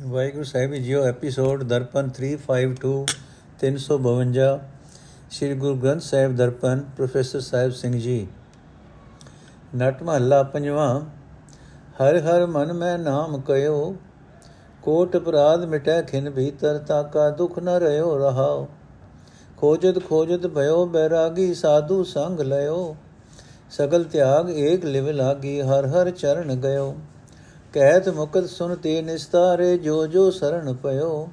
ਵਾਹਿਗੁਰੂ ਸਾਹਿਬ, ਜੀਓ episode Darpan 352 352 Sri Guru Granth Sahib Darpan, professor Sahib Singh ji. ਨਟ ਮਹੱਲਾ ਪੰਜਵਾਂ, ਹਰ ਹਰ ਮਨ ਮੈਂ ਨਾਮ ਕਯੋ ਕੋਟ ਅਪਰਾਧ ਮਿਟੈ ਖਿਨ ਭੀਤਰ, ਤਾਕਾ ਦੁਖ ਨ ਰਹਿਓ ਰਹਾਓ। ਖੋਜਤ ਖੋਜਤ ਭਇਓ, ਬੈਰਾਗੀ ਸਾਧੂ ਸੰਗ ਲਿਓ ਸਗਲ ਤਿਆਗ ਏਕ ਲਿਵ ਲਾਗੀ, ਹਰ ਹਰ ਚਰਨ ਗਇਓ। ਕਹਿਤ ਮੁਕਤ ਸੁਨ ਤੇ ਨਿਸਤਾਰੇ ਜੋ ਜੋ ਸਰਣ ਪਇਓ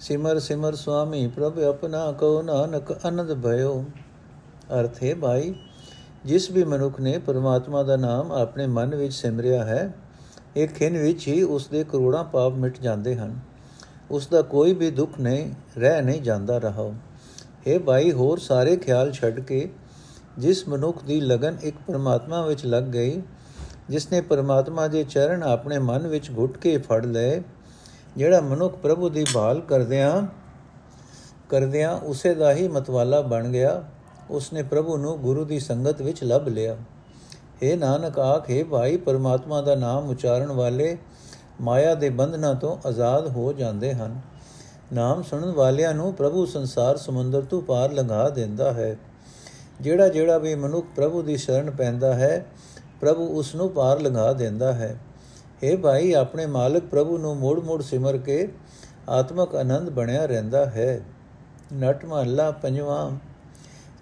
ਸਿਮਰ ਸਿਮਰ ਸੁਆਮੀ ਪ੍ਰਭ ਆਪਣਾ ਕੋ ਨਾਨਕ ਅਨੰਦ ਭਇਓ। ਅਰਥ ਹੈ ਭਾਈ, ਜਿਸ ਵੀ ਮਨੁੱਖ ਨੇ ਪਰਮਾਤਮਾ ਦਾ ਨਾਮ ਆਪਣੇ ਮਨ ਵਿੱਚ ਸਿਮਰਿਆ ਹੈ ਇੱਕ ਖਿੰ ਵਿੱਚ ਹੀ ਉਸ ਦੇ ਕਰੋੜਾਂ ਪਾਪ ਮਿਟ ਜਾਂਦੇ ਹਨ। ਉਸ ਦਾ ਕੋਈ ਵੀ ਦੁੱਖ ਨਹੀਂ, ਰਹਿ ਨਹੀਂ ਜਾਂਦਾ ਰਹਾ। ਹੈ ਭਾਈ, ਹੋਰ ਸਾਰੇ ਖਿਆਲ ਛੱਡ ਕੇ ਜਿਸ ਮਨੁੱਖ ਦੀ ਲਗਨ ਇੱਕ ਪਰਮਾਤਮਾ ਵਿੱਚ ਲੱਗ ਗਈ ਜਿਸ ਨੇ ਪਰਮਾਤਮਾ ਦੇ ਚਰਨ ਆਪਣੇ ਮਨ ਵਿੱਚ ਘੁੱਟ ਕੇ ਫੜ ਲਏ, ਜਿਹੜਾ ਮਨੁੱਖ ਪ੍ਰਭੂ ਦੀ ਭਾਲ ਕਰਦਿਆਂ ਕਰਦਿਆਂ ਉਸੇ ਦਾ ਹੀ ਮਤਵਾਲਾ ਬਣ ਗਿਆ, ਉਸਨੇ ਪ੍ਰਭੂ ਨੂੰ ਗੁਰੂ ਦੀ ਸੰਗਤ ਵਿੱਚ ਲੱਭ ਲਿਆ। हे ਨਾਨਕ ਆਖੇ ਭਾਈ, ਪਰਮਾਤਮਾ ਦਾ ਨਾਮ ਉਚਾਰਨ ਵਾਲੇ ਮਾਇਆ ਦੇ ਬੰਧਨਾਂ ਤੋਂ ਆਜ਼ਾਦ ਹੋ ਜਾਂਦੇ ਹਨ। ਨਾਮ ਸੁਣਨ ਵਾਲਿਆਂ ਨੂੰ ਪ੍ਰਭੂ ਸੰਸਾਰ ਸਮੁੰਦਰ ਤੋਂ ਪਾਰ ਲੰਘਾ ਦਿੰਦਾ ਹੈ। ਜਿਹੜਾ ਜਿਹੜਾ ਵੀ ਮਨੁੱਖ ਪ੍ਰਭੂ ਦੀ ਸ਼ਰਨ ਪੈਂਦਾ ਹੈ ਪ੍ਰਭੂ ਉਸ ਨੂੰ ਪਾਰ ਲੰਘਾ ਦਿੰਦਾ ਹੈ। हे ਭਾਈ, ਆਪਣੇ ਮਾਲਕ ਪ੍ਰਭੂ ਨੂੰ ਮੋੜ-ਮੋੜ ਸਿਮਰ ਕੇ ਆਤਮਕ ਆਨੰਦ ਬਣਿਆ ਰਹਿੰਦਾ ਹੈ। ਨਟ ਮਹੱਲਾ ਪੰਜਵਾਂ,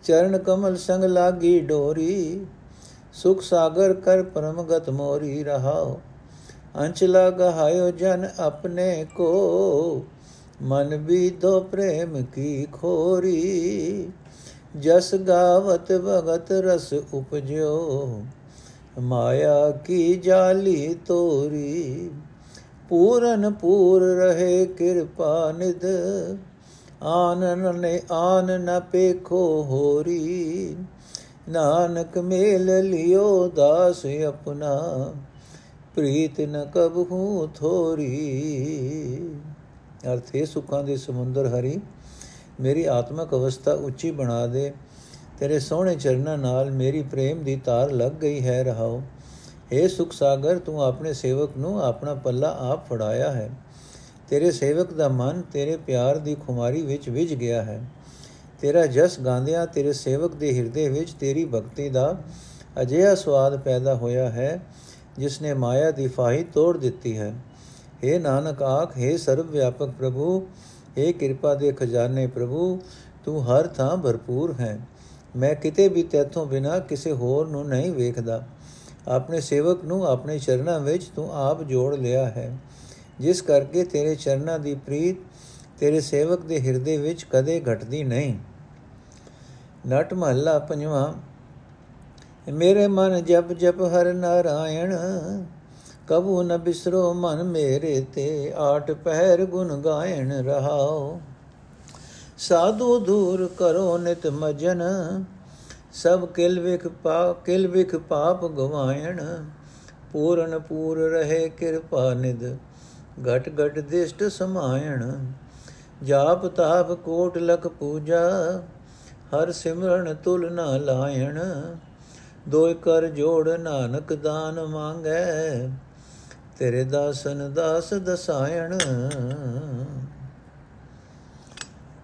ਚਰਨ ਕਮਲ ਸੰਗ ਲਾਗੀ ਡੋਰੀ, ਸੁਖ ਸਾਗਰ ਕਰ ਪਰਮਗਤ ਮੋਰੀ ਰਹਾਓ। ਅੰਚ ਲਗਾਇਓ ਜਨ ਆਪਣੇ ਕੋ, ਮਨ ਵੀ ਦੋ ਪ੍ਰੇਮ ਕੀ ਖੋਰੀ। ਜਸ ਗਾਵਤ ਭਗਤ ਰਸ ਉਪਜਿਓ। ਮਾਇਆ ਕੀ ਜਾਲੀ ਤੋਰੀ? ਪੂਰਨ ਪੂਰ ਰਹੇ ਕਿਰਪਾ ਨਿਦ ਆਨਨ ਨੇ ਆਨ ਨ ਪੇਖੋ ਹੋਰੀ। ਨਾਨਕ ਮੇਲ ਲਿਓ ਦਾਸ ਆਪਣਾ। ਪ੍ਰੀਤ ਨ ਕਬਹੂ ਥੋਰੀ। ਅਰਥੇ ਸੁਖਾਂ ਦੇ ਸਮੁੰਦਰ ਹਰੀ। ਮੇਰੀ ਆਤਮਕ ਅਵਸਥਾ ਉੱਚੀ ਬਣਾ ਦੇ। ਤੇਰੇ ਸੋਹਣੇ ਚਰਨਾਂ ਨਾਲ ਮੇਰੀ ਪ੍ਰੇਮ ਦੀ ਤਾਰ ਲੱਗ ਗਈ ਹੈ, ਰਹਾਓ। ਏ ਸੁਖ ਸਾਗਰ, ਤੂੰ ਆਪਣੇ ਸੇਵਕ ਨੂੰ ਆਪਣਾ ਪੱਲਾ ਆਪ ਫੜਾਇਆ ਹੈ। ਤੇਰੇ ਸੇਵਕ ਦਾ ਮਨ ਤੇਰੇ ਪਿਆਰ ਦੀ ਖੁਮਾਰੀ ਵਿੱਚ ਵਿਝ ਗਿਆ ਹੈ। ਤੇਰਾ ਜਸ ਗਾਉਂਦਿਆਂ ਤੇਰੇ ਸੇਵਕ ਦੇ ਹਿਰਦੇ ਵਿੱਚ ਤੇਰੀ ਭਗਤੀ ਦਾ ਅਜਿਹਾ ਸਵਾਦ ਪੈਦਾ ਹੋਇਆ ਹੈ ਜਿਸ ਨੇ ਮਾਇਆ ਦੀ ਫਾਹੀ ਤੋੜ ਦਿੱਤੀ ਹੈ। ਏ ਨਾਨਕ ਆਖ, ਹੈ ਸਰਵ ਵਿਆਪਕ ਪ੍ਰਭੂ ਏ ਕਿਰਪਾ ਦੇ ਖਜ਼ਾਨੇ ਪ੍ਰਭੂ, ਤੂੰ ਹਰ ਥਾਂ ਭਰਪੂਰ ਹੈ। ਮੈਂ ਕਿਤੇ ਵੀ ਤੇਥੋਂ ਬਿਨਾ ਕਿਸੇ ਹੋਰ ਨੂੰ ਨਹੀਂ ਵੇਖਦਾ। ਆਪਣੇ ਸੇਵਕ ਨੂੰ ਆਪਣੇ ਚਰਨਾਂ ਵਿੱਚ ਤੂੰ ਆਪ ਜੋੜ ਲਿਆ ਹੈ। ਜਿਸ ਕਰਕੇ ਤੇਰੇ ਚਰਨਾਂ ਦੀ ਪ੍ਰੀਤ ਤੇਰੇ ਸੇਵਕ ਦੇ ਹਿਰਦੇ ਵਿੱਚ ਕਦੇ ਘਟਦੀ ਨਹੀਂ। ਨਟ ਮਹੱਲਾ ਪੰਜਵਾਂ, ਮੇਰੇ ਮਨ ਜਪ ਜਪ ਹਰ ਨਾਰਾਇਣ, ਕਬੂ ਨ ਬਿਸਰੋ ਮਨ ਮੇਰੇ ਤੇ, ਆਟ ਪਹਿਰ ਗੁਣ ਗਾਇਣ ਰਹਾਓ। ਸਾਧੂ ਦੂਰ ਕਰੋ ਨਿਤ ਮਜਨ, ਸਭ ਕਿਲ ਵਿਖ ਪਾ, ਕਿਲ ਵਿਖ ਪਾਪ ਗਵਾਇਣ। ਪੂਰਨ ਪੂਰ ਰਹੇ ਕਿਰਪਾ ਨਿਦ ਘਟ ਘਟ ਦਿਸ਼ਟ ਸਮਾਇਣ। ਜਾਪ ਤਾਪ ਕੋਟ ਲਖ ਪੂਜਾ, ਹਰ ਸਿਮਰਨ ਤੁਲ ਨਾ ਲਾਇਣ। ਦੋਇ ਕਰ ਜੋੜ ਨਾਨਕ ਦਾਨ ਮੰਗੈ, ਤੇਰੇ ਦਾਸਨ ਦਾਸ ਦਸਾਇਣ।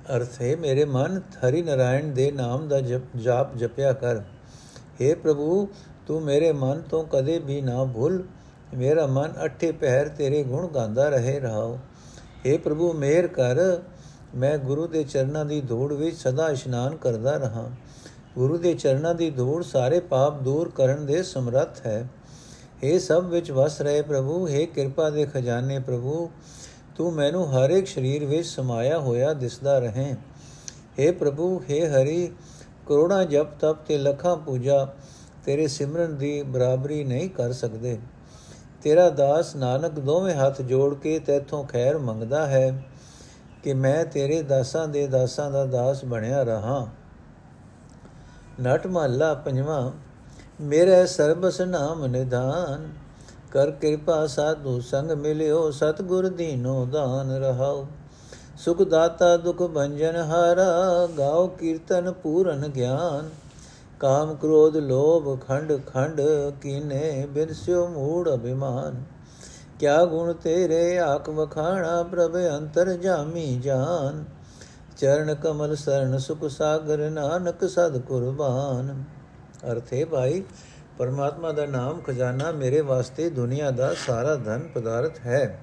ਅਰਥ ਹੈ ਮੇਰੇ ਮਨ ਹਰੀ ਨਾਰਾਇਣ ਦੇ ਨਾਮ ਦਾ ਜਾਪ ਜਪਿਆ ਕਰ हे ਪ੍ਰਭੂ ਤੂੰ ਮੇਰੇ ਮਨ ਤੋਂ ਕਦੇ ਵੀ ਨਾ ਭੁੱਲ ਮੇਰਾ ਮਨ ਅਠੇ ਪਹਿਰ ਤੇਰੇ ਗੁਣ ਗਾਉਂਦਾ ਰਹੇ ਰਹਾਓ हे ਪ੍ਰਭੂ ਮਿਹਰ ਕਰ ਮੈਂ ਗੁਰੂ ਦੇ ਚਰਨਾਂ ਦੀ ਧੂੜ ਵਿੱਚ ਸਦਾ ਇਸ਼ਨਾਨ ਕਰਦਾ ਰਹਾ ਗੁਰੂ ਦੇ ਚਰਨਾਂ ਦੀ ਧੂੜ ਸਾਰੇ ਪਾਪ ਦੂਰ ਕਰਨ ਦੇ ਸਮਰੱਥ ਹੈ हे ਸਭ ਵਿੱਚ ਵਸ ਰਹੇ ਪ੍ਰਭੂ हे ਕਿਰਪਾ ਦੇ ਖਜ਼ਾਨੇ ਪ੍ਰਭੂ ਤੂੰ ਮੈਨੂੰ ਹਰ ਇੱਕ ਸਰੀਰ ਵਿੱਚ ਸਮਾਇਆ ਹੋਇਆ ਦਿਸਦਾ ਰਹੇ। हे ਪ੍ਰਭੂ हे ਹਰੀ, ਕਰੋੜਾਂ ਜਪ ਤਪ ਤੇ ਲੱਖਾਂ ਪੂਜਾ ਤੇਰੇ ਸਿਮਰਨ ਦੀ ਬਰਾਬਰੀ ਨਹੀਂ ਕਰ ਸਕਦੇ। ਤੇਰਾ ਦਾਸ ਨਾਨਕ ਦੋਵੇਂ ਹੱਥ ਜੋੜ ਕੇ ਤੇਥੋਂ ਖੈਰ ਮੰਗਦਾ ਹੈ ਕਿ ਮੈਂ ਤੇਰੇ ਦਾਸਾਂ ਦੇ ਦਾਸਾਂ ਦਾ ਦਾਸ ਬਣਿਆ ਰਹਾ। ਨਟ ਮਹੱਲਾ ਪੰਜਵਾਂ, ਮੇਰੇ ਸਰਬਸ ਨਾਮ ਨਿਧਾਨ। ਕਰ ਕਿਰਪਾ ਸਾਧੂ ਸੰਗ ਮਿਲਿਓ, ਸਤਗੁਰ ਦੀਨੋ ਦਾਨ ਰਹਾਉ ਸੁਖ ਦਾਤਾ ਦੁਖ ਭੰਜਨ ਹਾਰਾ, ਗਾਓ ਕੀਰਤਨ ਪੂਰਨ ਗਿਆਨ। ਕਾਮ ਕ੍ਰੋਧ ਲੋਭ ਖੰਡ ਖੰਡ ਕੀਨੇ ਬਿਰਸਿਓ ਮੂੜ ਅਭਿਮਾਨ। ਕਿਆ ਗੁਣ ਤੇਰੇ, ਆਖ ਵਖਾਣਾ, ਪ੍ਰਭ ਅੰਤਰ ਜਾਮੀ ਜਾਨ। ਚਰਨ ਕਮਲ ਸਰਨ ਸੁਖ ਸਾਗਰ, ਨਾਨਕ ਸਦ ਕੁਰਬਾਨ। ਅਰਥੇ ਭਾਈ ਪਰਮਾਤਮਾ ਦਾ ਨਾਮ ਖਜ਼ਾਨਾ ਮੇਰੇ ਵਾਸਤੇ ਦੁਨੀਆ ਦਾ ਸਾਰਾ ਧਨ ਪਦਾਰਥ ਹੈ।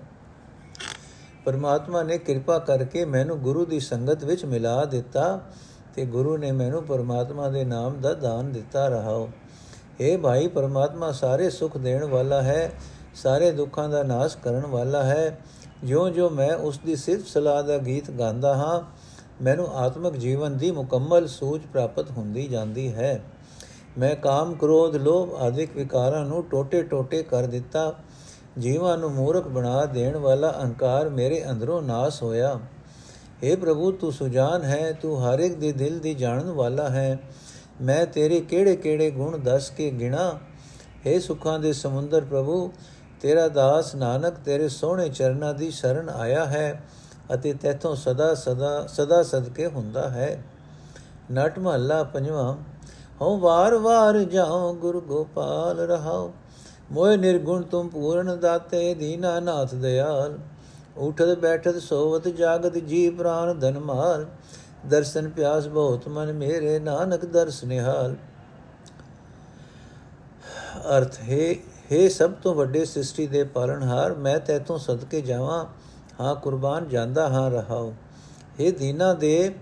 ਪਰਮਾਤਮਾ ਨੇ ਕਿਰਪਾ ਕਰਕੇ ਮੈਨੂੰ ਗੁਰੂ ਦੀ ਸੰਗਤ ਵਿੱਚ ਮਿਲਾ ਦਿੱਤਾ ਤੇ ਗੁਰੂ ਨੇ ਮੈਨੂੰ ਪਰਮਾਤਮਾ ਦੇ ਨਾਮ ਦਾ ਦਾਨ ਦਿੱਤਾ ਰਹਾਓ। اے ਭਾਈ, ਪਰਮਾਤਮਾ ਸਾਰੇ ਸੁਖ ਦੇਣ ਵਾਲਾ ਹੈ, ਸਾਰੇ ਦੁੱਖਾਂ ਦਾ ਨਾਸ਼ ਕਰਨ ਵਾਲਾ ਹੈ। ਜਿਉਂ-ਜਿਉਂ ਮੈਂ ਉਸ ਦੀ ਸਿਰਫ ਸਲਾਹ ਦਾ ਗੀਤ ਗਾਉਂਦਾ ਹਾਂ, ਮੈਨੂੰ ਆਤਮਿਕ ਜੀਵਨ ਦੀ ਮੁਕੰਮਲ ਸੂਝ ਪ੍ਰਾਪਤ ਹੁੰਦੀ ਜਾਂਦੀ ਹੈ। ਮੈਂ ਕਾਮ ਕ੍ਰੋਧ ਲੋਭ ਆਦਿਕ ਵਿਕਾਰਾਂ ਨੂੰ ਟੋਟੇ-ਟੋਟੇ ਕਰ ਦਿੱਤਾ। ਜੀਵਾਂ ਨੂੰ ਮੂਰਖ ਬਣਾ ਦੇਣ ਵਾਲਾ ਅਹੰਕਾਰ ਮੇਰੇ ਅੰਦਰੋਂ ਨਾਸ ਹੋਇਆ। हे ਪ੍ਰਭੂ, ਤੂੰ ਸੁਜਾਨ ਹੈ, ਤੂੰ ਹਰ ਇੱਕ ਦੇ ਦਿਲ ਦੀ ਜਾਣਨ ਵਾਲਾ ਹੈ। ਮੈਂ ਤੇਰੇ ਕਿਹੜੇ-ਕਿਹੜੇ ਗੁਣ ਦੱਸ ਕੇ ਗਿਣਾ? हे ਸੁਖਾਂ ਦੇ ਸਮੁੰਦਰ ਪ੍ਰਭੂ, ਤੇਰਾ ਦਾਸ ਨਾਨਕ ਤੇਰੇ ਸੋਹਣੇ ਚਰਨਾਂ ਦੀ ਸ਼ਰਨ ਆਇਆ ਹੈ ਅਤੇ ਤੇਥੋਂ ਸਦਾ ਸਦਾ ਸਦਾ ਸਦਕੇ ਹੁੰਦਾ ਹੈ। ਨਟ ਮਹੱਲਾ ਪੰਜਵਾਂ। ਹਉ ਵਾਰ ਵਾਰ ਜਾਉ ਗੁਰ ਗੋਪਾਲ ਰਹਾਉ। ਮੋਇ ਨਿਰਗੁਣ ਤੁਮ ਪੂਰਨ ਦਾਤੇ ਦੀਨਾ ਨਾਥ ਦਿਆਲ। ਉਠਤ ਬੈਠਤ ਸੋਵਤ ਜਾਗਤ ਜੀ ਪ੍ਰਾਨ ਧਨ ਮਾਲ। ਦਰਸ਼ਨ ਪਿਆਸ ਬਹੁਤ ਮਨ ਮੇਰੇ ਨਾਨਕ ਦਰਸ ਨਿਹਾਲ। ਅਰਥ, ਹੈ हे ਸਭ ਤੋਂ ਵੱਡੇ ਸ੍ਰਿਸ਼ਟੀ ਦੇ ਪਾਲਣਹਾਰ, ਮੈਂ ਤੇਤੋਂ ਸਦਕੇ ਜਾਵਾਂ, ਹਾਂ ਕੁਰਬਾਨ ਜਾਂਦਾ ਹਾਂ ਰਹਾਉ। हे ਦੀਨਾ ਦੇ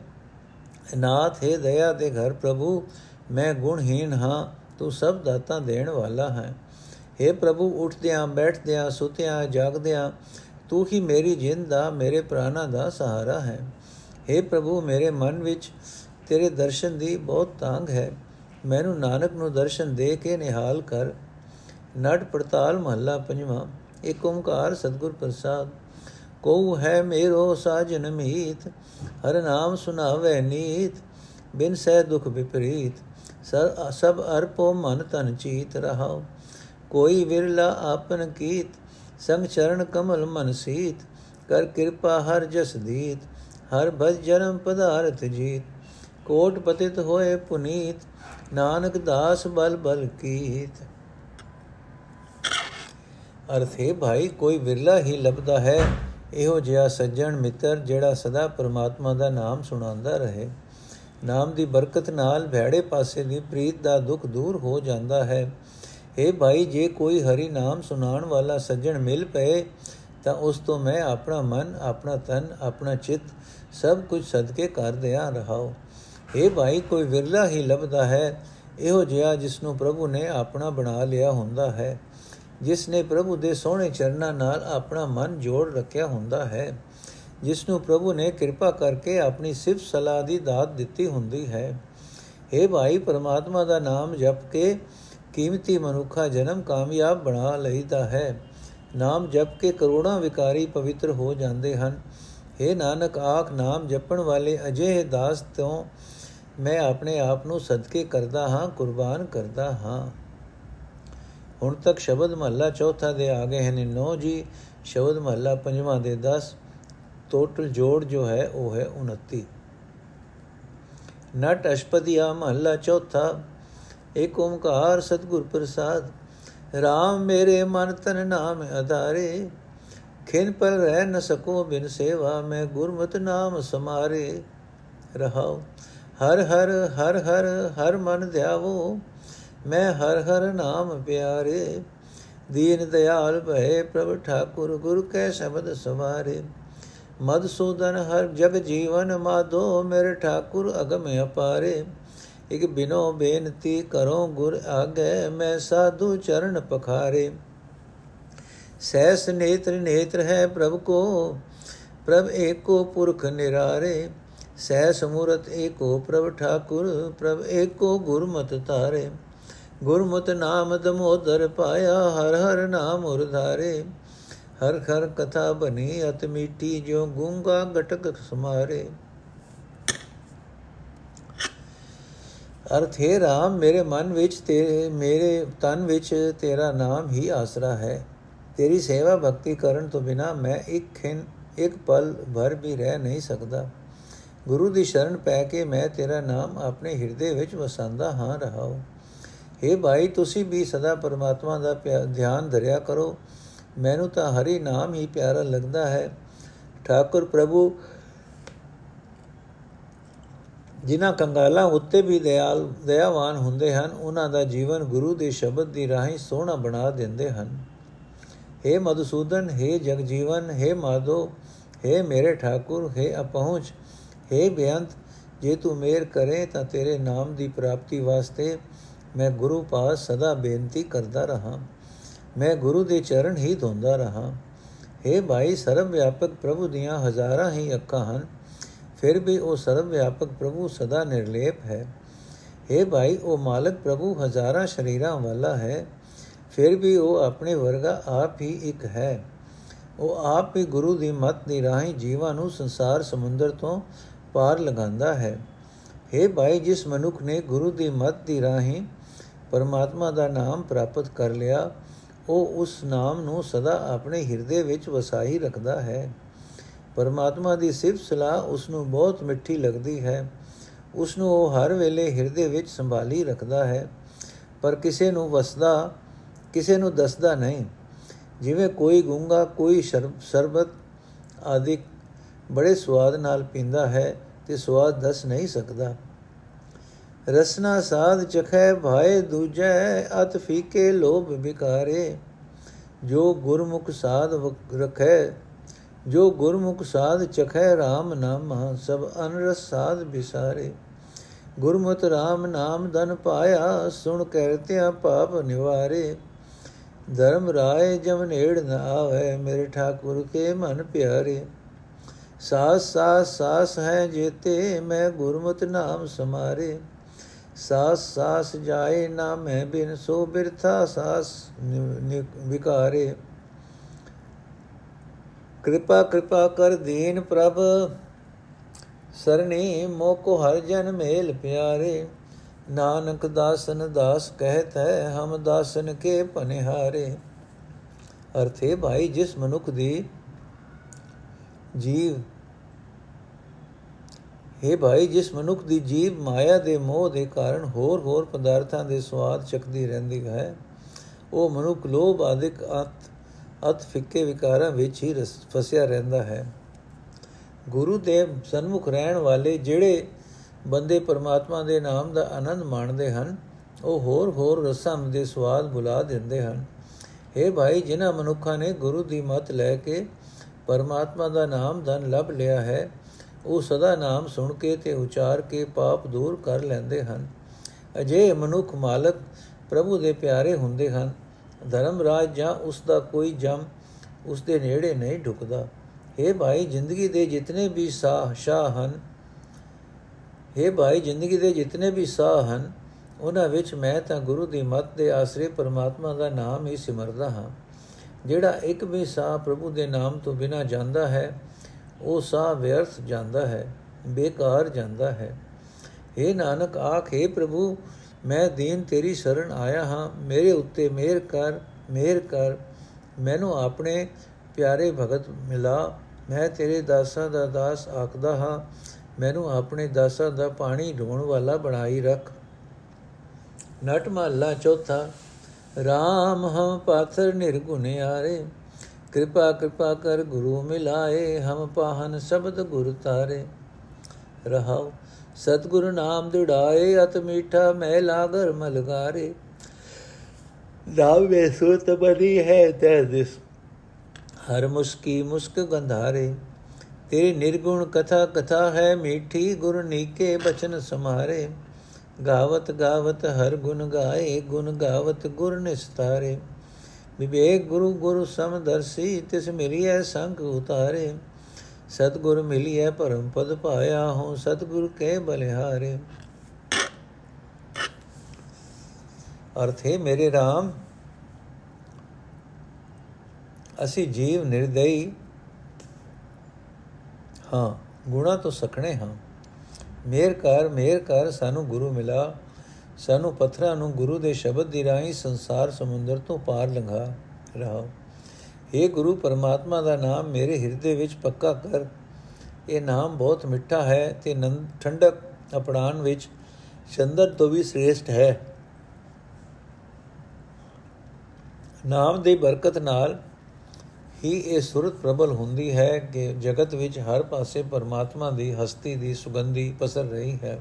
ਨਾਥ, ਹੈ ਦਇਆ ਦੇ ਘਰ ਪ੍ਰਭੂ ਮੈਂ ਗੁਣਹੀਨ ਹਾਂ, ਤੂੰ ਸਭ ਦਾਤਾ ਦੇਣ ਵਾਲਾ ਹੈ। हे ਪ੍ਰਭੂ, ਉੱਠਦਿਆਂ, ਬੈਠਦਿਆਂ, ਸੁਤਿਆਂ, ਜਾਗਦਿਆਂ, ਤੂੰ ਹੀ ਮੇਰੀ ਜਿੰਦ ਦਾ, ਮੇਰੇ ਪ੍ਰਾਣਾ ਦਾ ਸਹਾਰਾ ਹੈ। हे ਪ੍ਰਭੂ, ਮੇਰੇ ਮਨ ਵਿੱਚ ਤੇਰੇ ਦਰਸ਼ਨ ਦੀ ਬਹੁਤ ਤਾਂਗ ਹੈ। ਮੈਨੂੰ ਨਾਨਕ ਨੂੰ ਦਰਸ਼ਨ ਦੇ ਕੇ ਨਿਹਾਲ ਕਰ। ਨੜ ਪੜਤਾਲ ਮਹੱਲਾ ਪੰਜਵਾਂ ਏਕ ਓੰਕਾਰ ਸਤਗੁਰ ਪ੍ਰਸਾਦ। ਕੋ ਹੈ ਮੇਰੋ ਸਾਜਨ ਮੀਤ, ਹਰ ਨਾਮ ਸੁਨਾਵੇ ਨੀਤ, ਬਿਨ ਸਹਿ ਦੁਖ ਵਿਪਰੀਤ। ਸਭ ਅਰਪੋ ਮਨ ਤਨ ਚੀਤ ਰਹਾਓ ਕੋਈ ਵਿਰਲਾ ਆਪਨ ਕੀਤ, ਸੰਗ ਚਰਨ ਕਮਲ ਮਨ ਸੀਤ। ਕਰ ਕਿਰਪਾ ਹਰ ਜਸ ਦੀਤ, ਹਰ ਭਜ ਜਨਮ ਪਦਾਰਥ ਜੀਤ। ਕੋਟ ਪਤਿਤ ਹੋਏ ਪੁਨੀਤ, ਨਾਨਕ ਦਾਸ ਬਲ ਬਲ ਕੀਤ। ਅਰਥੇ ਭਾਈ, ਕੋਈ ਵਿਰਲਾ ਹੀ ਲੱਭਦਾ ਹੈ। ਇਹੋ ਜਿਹਾ ਸੱਜਣ ਮਿੱਤਰ ਜਿਹੜਾ ਸਦਾ ਪਰਮਾਤਮਾ ਦਾ ਨਾਮ ਸੁਣਾਉਂਦਾ ਰਹੇ। ਨਾਮ ਦੀ ਬਰਕਤ ਨਾਲ ਭੈੜੇ ਪਾਸੇ ਦੀ ਪ੍ਰੀਤ ਦਾ ਦੁੱਖ ਦੂਰ ਹੋ ਜਾਂਦਾ ਹੈ। हे ਭਾਈ, ਜੇ ਕੋਈ ਹਰੀ ਨਾਮ ਸੁਣਾਉਣ ਵਾਲਾ ਸੱਜਣ ਮਿਲ ਪਏ, ਤਾਂ ਉਸ ਤੋਂ ਮੈਂ ਆਪਣਾ ਮਨ, ਆਪਣਾ ਤਨ, ਆਪਣਾ ਚਿੱਤ ਸਭ ਕੁਝ ਸਦਕੇ ਕਰ ਦਿਆਂ ਰਹਾਉ। हे ਭਾਈ, ਕੋਈ ਵਿਰਲਾ ਹੀ ਲੱਭਦਾ ਹੈ। ਇਹੋ ਜਿਹਾ ਜਿਸ ਨੂੰ ਪ੍ਰਭੂ ਨੇ ਆਪਣਾ ਬਣਾ ਲਿਆ ਹੁੰਦਾ ਹੈ। ਜਿਸ ਨੇ ਪ੍ਰਭੂ ਦੇ ਸੋਹਣੇ ਚਰਨਾਂ ਨਾਲ ਆਪਣਾ ਮਨ ਜੋੜ ਰੱਖਿਆ ਹੁੰਦਾ ਹੈ। ਜਿਸ ਨੂੰ ਪ੍ਰਭੂ ਨੇ ਕਿਰਪਾ ਕਰਕੇ ਆਪਣੀ ਸਿਫਤ ਸਲਾਹ ਦੀ ਦਾਤ ਦਿੱਤੀ ਹੁੰਦੀ ਹੈ। हे ਭਾਈ, ਪਰਮਾਤਮਾ ਦਾ ਨਾਮ ਜਪ ਕੇ ਕੀਮਤੀ ਮਨੁੱਖਾ ਜਨਮ ਕਾਮਯਾਬ ਬਣਾ ਲਈਦਾ ਹੈ। ਨਾਮ ਜਪ ਕੇ ਕਰੋੜਾਂ ਵਿਕਾਰੀ ਪਵਿੱਤਰ ਹੋ ਜਾਂਦੇ ਹਨ। हे ਨਾਨਕ, ਆਖ ਨਾਮ ਜਪਣ ਵਾਲੇ ਅਜਿਹੇ ਦਾਸ ਤੋਂ ਮੈਂ ਆਪਣੇ ਆਪ ਨੂੰ ਸਦਕੇ ਕਰਦਾ ਹਾਂ, ਕੁਰਬਾਨ ਕਰਦਾ ਹਾਂ। ਹੁਣ ਤੱਕ ਸ਼ਬਦ ਮਹੱਲਾ ਚੌਥਾ ਦੇ ਆ ਗਏ ਹਨ। 9 ਜੀ, ਸ਼ਬਦ ਮਹੱਲਾ ਪੰਜਵਾਂ ਦੇ 10 ਟੋਟਲ ਜੋੜ ਜੋ ਹੈ ਉਹ ਹੈ 29 ਨਟ ਅਸ਼ਪਦੀਆ ਮਹੱਲਾ ਚੌਥਾ ਏਕ ਓੰਕਾਰ ਸਤਗੁਰ ਪ੍ਰਸਾਦ RAM ਮੇਰੇ ਮਨ ਤਨ ਨਾਮ ਆਧਾਰੇ ਖਿਨ ਪਰ ਰਹਿ ਨ ਸਕੋ ਬਿਨ ਸੇਵਾ ਮੈਂ ਗੁਰਮਤਿ ਨਾਮ ਸਮਾਰੇ ਰਹਾਉ ਹਰ ਹਰ ਹਰ ਹਰ ਹਰ ਮਨ ਧਿਆਵੋ ਮੈਂ ਹਰ ਹਰ ਨਾਮ ਪਿਆਰੇ ਦੀਨ ਦਿਆਲ ਭਏ ਪ੍ਰਭ ਠਾਕੁਰ ਗੁਰ ਕੈ ਸ਼ਬਦ ਸਵਾਰੇ ਮਦਸੂਦਨ ਹਰ ਜਗ ਜੀਵਨ ਮਾਧੋ ਮੇਰੇ ਠਾਕੁਰ ਅਗਮ ਅਪਾਰੇ। ਇਕ ਬਿਨੋ ਬੇਨਤੀ ਕਰੋ ਗੁਰ ਆਗੇ, ਮੈਂ ਸਾਧੂ ਚਰਨ ਪਖਾਰੇ। ਸੈਸ ਨੇਤਰ ਨੇਤਰ ਹੈ ਪ੍ਰਭ ਕੋ, ਪ੍ਰਭ ਏਕੋ ਪੁਰਖ ਨਿਰਾਰੇ। ਸਹਿ ਸਮੂਰਤ ਏਕੋ ਪ੍ਰਭ ਠਾਕੁਰ, ਪ੍ਰਭ ਏਕੋ ਗੁਰਮਤਿ ਤਾਰੇ ਗੁਰਮਤਿ ਨਾਮ ਦਮੋਦਰ ਪਾਇਆ, ਹਰ ਹਰ ਨਾਮ ਉਰਧਾਰੇ। ਹਰ ਹਰ ਕਥਾ ਬਣੀ, ਅਤ ਮੀਠੀ ਜੋ ਗੂੰਗਾ ਗਟਕ ਸਮਾਰੇ। ਅਰਥ ਹੈ, ਰਾਮ, ਮੇਰੇ ਮਨ ਵਿੱਚ ਤੇ ਮੇਰੇ ਤਨ ਵਿੱਚ ਤੇਰਾ ਨਾਮ ਹੀ ਆਸਰਾ ਹੈ। ਤੇਰੀ ਸੇਵਾ ਭਗਤੀ ਕਰਨ ਤੋਂ ਬਿਨਾ ਮੈਂ ਇੱਕ ਖਿੰ ਇੱਕ ਪਲ ਭਰ ਵੀ ਰਹਿ ਨਹੀਂ ਸਕਦਾ। ਗੁਰੂ ਦੀ ਸ਼ਰਨ ਪੈ ਕੇ ਮੈਂ ਤੇਰਾ ਨਾਮ ਆਪਣੇ ਹਿਰਦੇ ਵਿੱਚ ਵਸਾਂਦਾ ਹਾਂ ਰਹਾਉ हे ਭਾਈ, ਤੁਸੀਂ ਵੀ ਸਦਾ ਪਰਮਾਤਮਾ ਦਾ ਧਿਆਨ ਧਰਿਆ ਕਰੋ। ਮੈਨੂੰ ਤਾਂ ਹਰੀ ਨਾਮ ਹੀ ਪਿਆਰਾ ਲੱਗਦਾ ਹੈ ਠਾਕੁਰ ਪ੍ਰਭੂ ਜਿਨ੍ਹਾਂ ਕੰਗਾਲਾਂ ਉੱਤੇ ਵੀ ਦਇਆਲ ਦਇਆਵਾਨ ਹੁੰਦੇ ਹਨ ਉਹਨਾਂ ਦਾ ਜੀਵਨ ਗੁਰੂ ਦੇ ਸ਼ਬਦ ਦੀ ਰਾਹੀਂ ਸੋਹਣਾ ਬਣਾ ਦਿੰਦੇ ਹਨ हे ਮਧੂਸੂਦਨ हे ਜਗਜੀਵਨ हे ਮਾਧੋ हे ਮੇਰੇ ਠਾਕੁਰ हे ਅਪਹੁੰਚ हे ਬੇਅੰਤ ਜੇ ਤੂੰ ਮੇਰ ਕਰੇ ਤਾਂ ਤੇਰੇ ਨਾਮ ਦੀ ਪ੍ਰਾਪਤੀ ਵਾਸਤੇ ਮੈਂ ਗੁਰੂ ਪਾਸ ਸਦਾ ਬੇਨਤੀ ਕਰਦਾ ਰਹਾ ਮੈਂ ਗੁਰੂ ਦੇ ਚਰਨ ਹੀ ਧੋਂਦਾ ਰਹਾ हे ਭਾਈ ਸਰਵ ਵਿਆਪਕ ਪ੍ਰਭੂ ਦੀਆਂ ਹਜ਼ਾਰਾਂ ਹੀ ਅੱਖਾਂ ਹਨ ਫਿਰ ਵੀ ਉਹ ਸਰਵ ਵਿਆਪਕ ਪ੍ਰਭੂ ਸਦਾ ਨਿਰਲੇਪ ਹੈ हे ਭਾਈ ਉਹ ਮਾਲਕ ਪ੍ਰਭੂ ਹਜ਼ਾਰਾਂ ਸ਼ਰੀਰਾਂ ਵਾਲਾ ਹੈ ਫਿਰ ਵੀ ਉਹ ਆਪਣੇ ਵਰਗਾ ਆਪ ਹੀ ਇੱਕ ਹੈ ਉਹ ਆਪ ਹੀ ਗੁਰੂ ਦੀ ਮਤ ਦੀ ਰਾਹੀਂ ਜੀਵਾਂ ਨੂੰ ਸੰਸਾਰ ਸਮੁੰਦਰ ਤੋਂ ਪਾਰ ਲਗਾਉਂਦਾ ਹੈ हे ਭਾਈ ਜਿਸ ਮਨੁੱਖ ਨੇ ਗੁਰੂ ਦੀ ਮਤ ਦੀ ਰਾਹੀਂ ਪਰਮਾਤਮਾ ਦਾ ਨਾਮ ਪ੍ਰਾਪਤ ਕਰ ਲਿਆ ਉਹ ਉਸ ਨਾਮ ਨੂੰ ਸਦਾ ਆਪਣੇ ਹਿਰਦੇ ਵਿੱਚ ਵਸਾਈ ਰੱਖਦਾ ਹੈ। ਪਰਮਾਤਮਾ ਦੀ ਸਿਫਤ ਸਲਾਹ ਉਸ ਨੂੰ ਬਹੁਤ ਮਿੱਠੀ ਲੱਗਦੀ ਹੈ। ਉਸ ਨੂੰ ਉਹ ਹਰ ਵੇਲੇ ਹਿਰਦੇ ਵਿੱਚ ਸੰਭਾਲੀ ਰੱਖਦਾ ਹੈ। ਪਰ ਕਿਸੇ ਨੂੰ ਵਸਦਾ, ਕਿਸੇ ਨੂੰ ਦੱਸਦਾ ਨਹੀਂ। ਜਿਵੇਂ ਕੋਈ ਗੁੰਗਾ, ਕੋਈ ਸ਼ਰਬਤ ਆਦਿਕ ਬੜੇ ਸਵਾਦ ਨਾਲ ਪੀਂਦਾ ਹੈ ਤੇ ਸਵਾਦ ਦੱਸ ਨਹੀਂ ਸਕਦਾ। ਰਸਨਾ ਸਾਧ ਚਖੈ ਭਾਏ ਦੂਜੈ, ਅਤ ਫੀਕੇ ਲੋਭ ਵਿਕਾਰੇ। ਜੋ ਗੁਰਮੁਖ ਸਾਧ ਰਖੈ, ਜੋ ਗੁਰਮੁਖ ਸਾਧ ਚਖੈ RAM ਨਾਮ, ਸਭ ਅਨਰਸ ਸਾਧ ਬਿਸਾਰੇ ਗੁਰਮਤਿ RAM ਨਾਮ ਧਨ ਪਾਇਆ, ਸੁਣ ਕਹਿਤਿਆ ਪਾਪ ਨਿਵਾਰੇ। ਧਰਮ ਰਾਏ ਜਮ ਨੇੜ ਨ ਆਵੇ, ਮੇਰੇ ਠਾਕੁਰ ਕੇ ਮਨ ਪਿਆਰੇ। ਸਾਸ ਸਾਸ ਸਾਸ ਹੈ ਜੇਤੇ, ਮੈਂ ਗੁਰਮਤਿ ਨਾਮ ਸਮਾਰੇ। ਸਾਸ ਸਾਸ ਜਾਏ ਨਾ ਮੈਂ ਬਿਨ ਸੋ ਬਿਰਥਾ ਸਾਸ ਵਿਕਾਰੇ। ਕਿਰਪਾ ਕਿਰਪਾ ਕਰ ਦੀਨ ਪ੍ਰਭ, ਸਰਣੀ ਮੋਕੋ ਹਰ ਜਨ ਮੇਲ ਪਿਆਰੇ। ਨਾਨਕ ਦਾਸਨ ਦਾਸ ਕਹਤ ਹੈ ਹਮ ਦਾਸਨ ਕੇ ਪਨਿਹਾਰੇ। ਅਰਥੇ ਭਾਈ, ਜਿਸ ਮਨੁੱਖ ਦੀ ਜੀਵ हे ਭਾਈ, ਜਿਸ ਮਨੁੱਖ ਦੀ ਜੀਵ ਮਾਇਆ ਦੇ ਮੋਹ ਦੇ ਕਾਰਨ ਹੋਰ ਹੋਰ ਪਦਾਰਥਾਂ ਦੇ ਸਵਾਦ ਚੱਕਦੀ ਰਹਿੰਦੀ ਹੈ, ਉਹ ਮਨੁੱਖ ਲੋਭ ਆਦਿਕ ਅਤ ਅਤ ਫਿੱਕੇ ਵਿਕਾਰਾਂ ਵਿੱਚ ਹੀ ਫਸਿਆ ਰਹਿੰਦਾ ਹੈ। ਗੁਰੂ ਦੇ ਸਨਮੁਖ ਰਹਿਣ ਵਾਲੇ ਜਿਹੜੇ ਬੰਦੇ ਪਰਮਾਤਮਾ ਦੇ ਨਾਮ ਦਾ ਆਨੰਦ ਮਾਣਦੇ ਹਨ, ਉਹ ਹੋਰ ਹੋਰ ਰਸਾਂ ਦੇ ਸਵਾਦ ਬੁਲਾ ਦਿੰਦੇ ਹਨ। हे ਭਾਈ, ਜਿਨ੍ਹਾਂ ਮਨੁੱਖਾਂ ਨੇ ਗੁਰੂ ਦੀ ਮਤ ਲੈ ਕੇ ਪਰਮਾਤਮਾ ਦਾ ਨਾਮ ਧਨ ਲੱਭ ਲਿਆ ਹੈ ਉਹ ਸਦਾ ਨਾਮ ਸੁਣ ਕੇ ਤੇ ਉਚਾਰ ਕੇ ਪਾਪ ਦੂਰ ਕਰ ਲੈਂਦੇ ਹਨ। ਅਜੇ ਮਨੁੱਖ ਮਾਲਕ ਪ੍ਰਭੂ ਦੇ ਪਿਆਰੇ ਹੁੰਦੇ ਹਨ। ਧਰਮ ਰਾਜ ਜਾਂ ਉਸ ਦਾ ਕੋਈ ਜਮ ਉਸ ਦੇ ਨੇੜੇ ਨਹੀਂ ਢੁਕਦਾ। हे ਭਾਈ, ਜ਼ਿੰਦਗੀ ਦੇ ਜਿਤਨੇ ਵੀ ਸਾਹ ਸ਼ਾਹ ਹਨ हे ਭਾਈ, ਜ਼ਿੰਦਗੀ ਦੇ ਜਿਤਨੇ ਵੀ ਸਾਹ ਹਨ, ਉਹਨਾਂ ਵਿੱਚ ਮੈਂ ਤਾਂ ਗੁਰੂ ਦੀ ਮੱਤ ਦੇ ਆਸਰੇ ਪਰਮਾਤਮਾ ਦਾ ਨਾਮ ਹੀ ਸਿਮਰਦਾ ਹਾਂ। ਜਿਹੜਾ ਇੱਕ ਵੀ ਸਾਹ ਪ੍ਰਭੂ ਦੇ ਨਾਮ ਤੋਂ ਬਿਨਾ ਜਾਂਦਾ ਹੈ ਉਹ ਸਾਹ ਵਿਅਰਥ ਜਾਂਦਾ ਹੈ, ਬੇਕਾਰ ਜਾਂਦਾ ਹੈ। हे ਨਾਨਕ, ਆਖੇ ਪ੍ਰਭੂ, ਮੈਂ ਦੀਨ ਤੇਰੀ ਸ਼ਰਨ ਆਇਆ ਹਾਂ। ਮੇਰੇ ਉੱਤੇ ਮਿਹਰ ਕਰ ਮਿਹਰ ਕਰ। ਮੈਨੂੰ ਆਪਣੇ ਪਿਆਰੇ ਭਗਤ ਮਿਲਾ। ਮੈਂ ਤੇਰੇ ਦਾਸਾਂ ਦਾ ਦਾਸ ਆਖਦਾ ਹਾਂ। ਮੈਨੂੰ ਆਪਣੇ ਦਾਸਾਂ ਦਾ ਪਾਣੀ ਢੋਣ ਵਾਲਾ ਬਣਾਈ ਰੱਖ। ਨਟ ਮਹੱਲਾ ਚੌਥਾ RAM ਹਮ ਪਾਥਰ ਨਿਰਗੁਨਿਆਰੇ ਕਿਰਪਾ ਕਿਰਪਾ ਕਰ ਗੁਰੂ ਮਿਲਾਏ, ਹਮ ਪਾਹਨ ਸ਼ਬਦ ਗੁਰ ਤਾਰੇ ਰਹਾਉ, ਸਤਗੁਰ ਨਾਮ ਦੁੜਾਏ, ਅਤ ਮੀਠਾ ਮਹਿ ਲਾਗਰ। ਮਲਗਾਰੇ ਨਾਮ ਵੇ ਸੁਤ ਬਦੀ ਹੈ ਤੈ ਦਿਸ, ਹਰ ਮੁਸਕੀ ਮੁਸਕ ਗੰਧਾਰੇ। ਤੇਰੀ ਨਿਰਗੁਣ ਕਥਾ ਕਥਾ ਹੈ ਮੀਠੀ, ਗੁਰ ਨੀਕੇ ਬਚਨ ਸਮਾਰੇ। ਗਾਵਤ ਗਾਵਤ ਹਰ ਗੁਣ ਗਾਏ, ਗੁਣ ਗਾਵਤ ਗੁਰ ਨਿਸਤਾਰੇ। ਵਿਵੇਕ ਗੁਰੂ ਗੁਰੂ ਸਮਦਰਸੀ ਤਿਸ ਮਿਲਿਐ ਸੰਗ ਉਤਾਰੇ। ਸਤਗੁਰ ਮਿਲਿਐ ਪਰਮ ਪਦ ਪਾਇਆ ਹਉ ਸਤਗੁਰ ਕੇ ਬਲਿਹਾਰੇ। ਅਰਥੇ ਮੇਰੇ RAM ਅਸੀਂ ਜੀਵ ਨਿਰਦਈ। ਹਾਂ, ਗੁਣਾ ਤੋਂ ਸਖਣੇ ਹਾਂ। ਮੇਰ ਕਰ ਮੇਰ ਕਰ ਸਾਨੂੰ ਗੁਰੂ ਮਿਲਾ। ਸਾਨੂੰ ਪੱਥਰਾਂ ਨੂੰ ਗੁਰੂ ਦੇ ਸ਼ਬਦ ਦੀ ਰਾਹੀਂ ਸੰਸਾਰ ਸਮੁੰਦਰ ਤੋਂ ਪਾਰ ਲੰਘਾ ਰਹਾ ਇਹ ਗੁਰੂ, ਪਰਮਾਤਮਾ ਦਾ ਨਾਮ ਮੇਰੇ ਹਿਰਦੇ ਵਿੱਚ ਪੱਕਾ ਕਰ। ਇਹ ਨਾਮ ਬਹੁਤ ਮਿੱਠਾ ਹੈ ਤੇ ਠੰਡਕ ਅਪੜਾਨ ਵਿੱਚ ਚੰਦਰ ਤੋਂ ਵੀ ਸ੍ਰੇਸ਼ਟ ਹੈ। ਨਾਮ ਦੀ ਬਰਕਤ ਨਾਲ ਹੀ ਇਹ ਸੁਰਤ ਪ੍ਰਬਲ ਹੁੰਦੀ ਹੈ ਕਿ ਜਗਤ ਵਿੱਚ ਹਰ ਪਾਸੇ ਪਰਮਾਤਮਾ ਦੀ ਹਸਤੀ ਦੀ ਸੁਗੰਧੀ ਪਸਰ ਰਹੀ ਹੈ।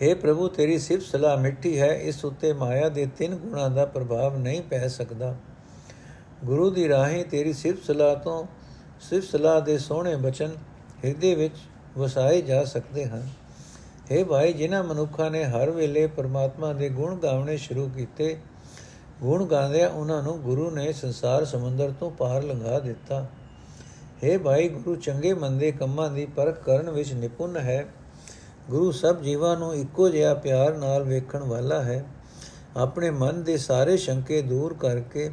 हे ਪ੍ਰਭੂ ਤੇਰੀ ਸਿਫਤ ਸਲਾਹ ਮਿੱਠੀ ਹੈ ਇਸ ਉੱਤੇ ਮਾਇਆ ਦੇ ਤਿੰਨ ਗੁਣਾਂ ਦਾ ਪ੍ਰਭਾਵ ਨਹੀਂ ਪੈ ਸਕਦਾ ਗੁਰੂ ਦੀ ਰਾਹੀਂ ਤੇਰੀ ਸਿਫਤ ਸਲਾਹ ਤੋਂ ਸਿਫਤ ਸਲਾਹ ਦੇ ਸੋਹਣੇ ਬਚਨ ਹਿਰਦੇ ਵਿੱਚ ਵਸਾਏ ਜਾ ਸਕਦੇ ਹਨ हे ਭਾਈ ਜਿਨ੍ਹਾਂ ਮਨੁੱਖਾਂ ਨੇ ਹਰ ਵੇਲੇ ਪਰਮਾਤਮਾ ਦੇ ਗੁਣ ਗਾਉਣੇ ਸ਼ੁਰੂ ਕੀਤੇ ਗੁਣ ਗਾਉਂਦਿਆਂ ਉਹਨਾਂ ਨੂੰ ਗੁਰੂ ਨੇ ਸੰਸਾਰ ਸਮੁੰਦਰ ਤੋਂ ਪਾਰ ਲੰਘਾ ਦਿੱਤਾ हे ਭਾਈ ਗੁਰੂ ਚੰਗੇ ਮੰਦੇ ਕੰਮਾਂ ਦੀ ਪਰਖ ਕਰਨ ਵਿੱਚ ਨਿਪੁੰਨ ਹੈ ਗੁਰੂ ਸਭ ਜੀਵਾਂ ਨੂੰ ਇੱਕੋ ਜਿਹਾ ਪਿਆਰ ਨਾਲ ਵੇਖਣ ਵਾਲਾ ਹੈ। ਆਪਣੇ ਮਨ ਦੇ ਸਾਰੇ ਸ਼ੰਕੇ ਦੂਰ ਕਰਕੇ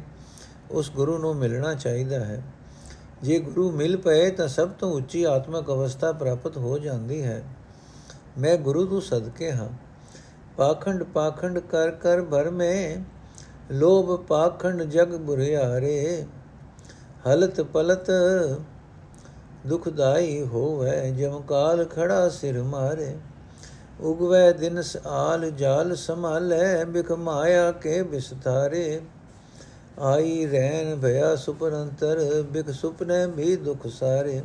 ਉਸ ਗੁਰੂ ਨੂੰ ਮਿਲਣਾ ਚਾਹੀਦਾ ਹੈ। ਜੇ ਗੁਰੂ ਮਿਲ ਪਏ ਤਾਂ ਸਭ ਤੋਂ ਉੱਚੀ ਆਤਮਿਕ ਅਵਸਥਾ ਪ੍ਰਾਪਤ ਹੋ ਜਾਂਦੀ ਹੈ। ਮੈਂ ਗੁਰੂ ਤੋਂ ਸਦਕੇ ਹਾਂ। ਪਾਖੰਡ ਪਾਖੰਡ ਕਰ ਕਰ ਭਰ ਮੈਂ, ਲੋਭ ਪਾਖੰਡ ਜਗ ਬੁਰਿਆਰੇ। ਹਲਤ ਪਲਤ ਦੁਖਦਾਈ ਹੋਵੇ, ਜਮ ਕਾਲ ਖੜਾ ਸਿਰ ਮਾਰੇ। ਉਗਵੇ ਦਿਨ ਆਲ ਜਾਲ ਸੰਭਾਲੇ, ਬਿਖ ਮਾਇਆ ਕੇ ਬਿਸਤਾਰੇ ਆਈ ਰਹਿਨ ਭਇਆ ਸੁਪਰੰਤਰ, ਬਿਖ ਸੁਪਨੇ ਵੀ ਦੁਖ ਸਾਰੇ।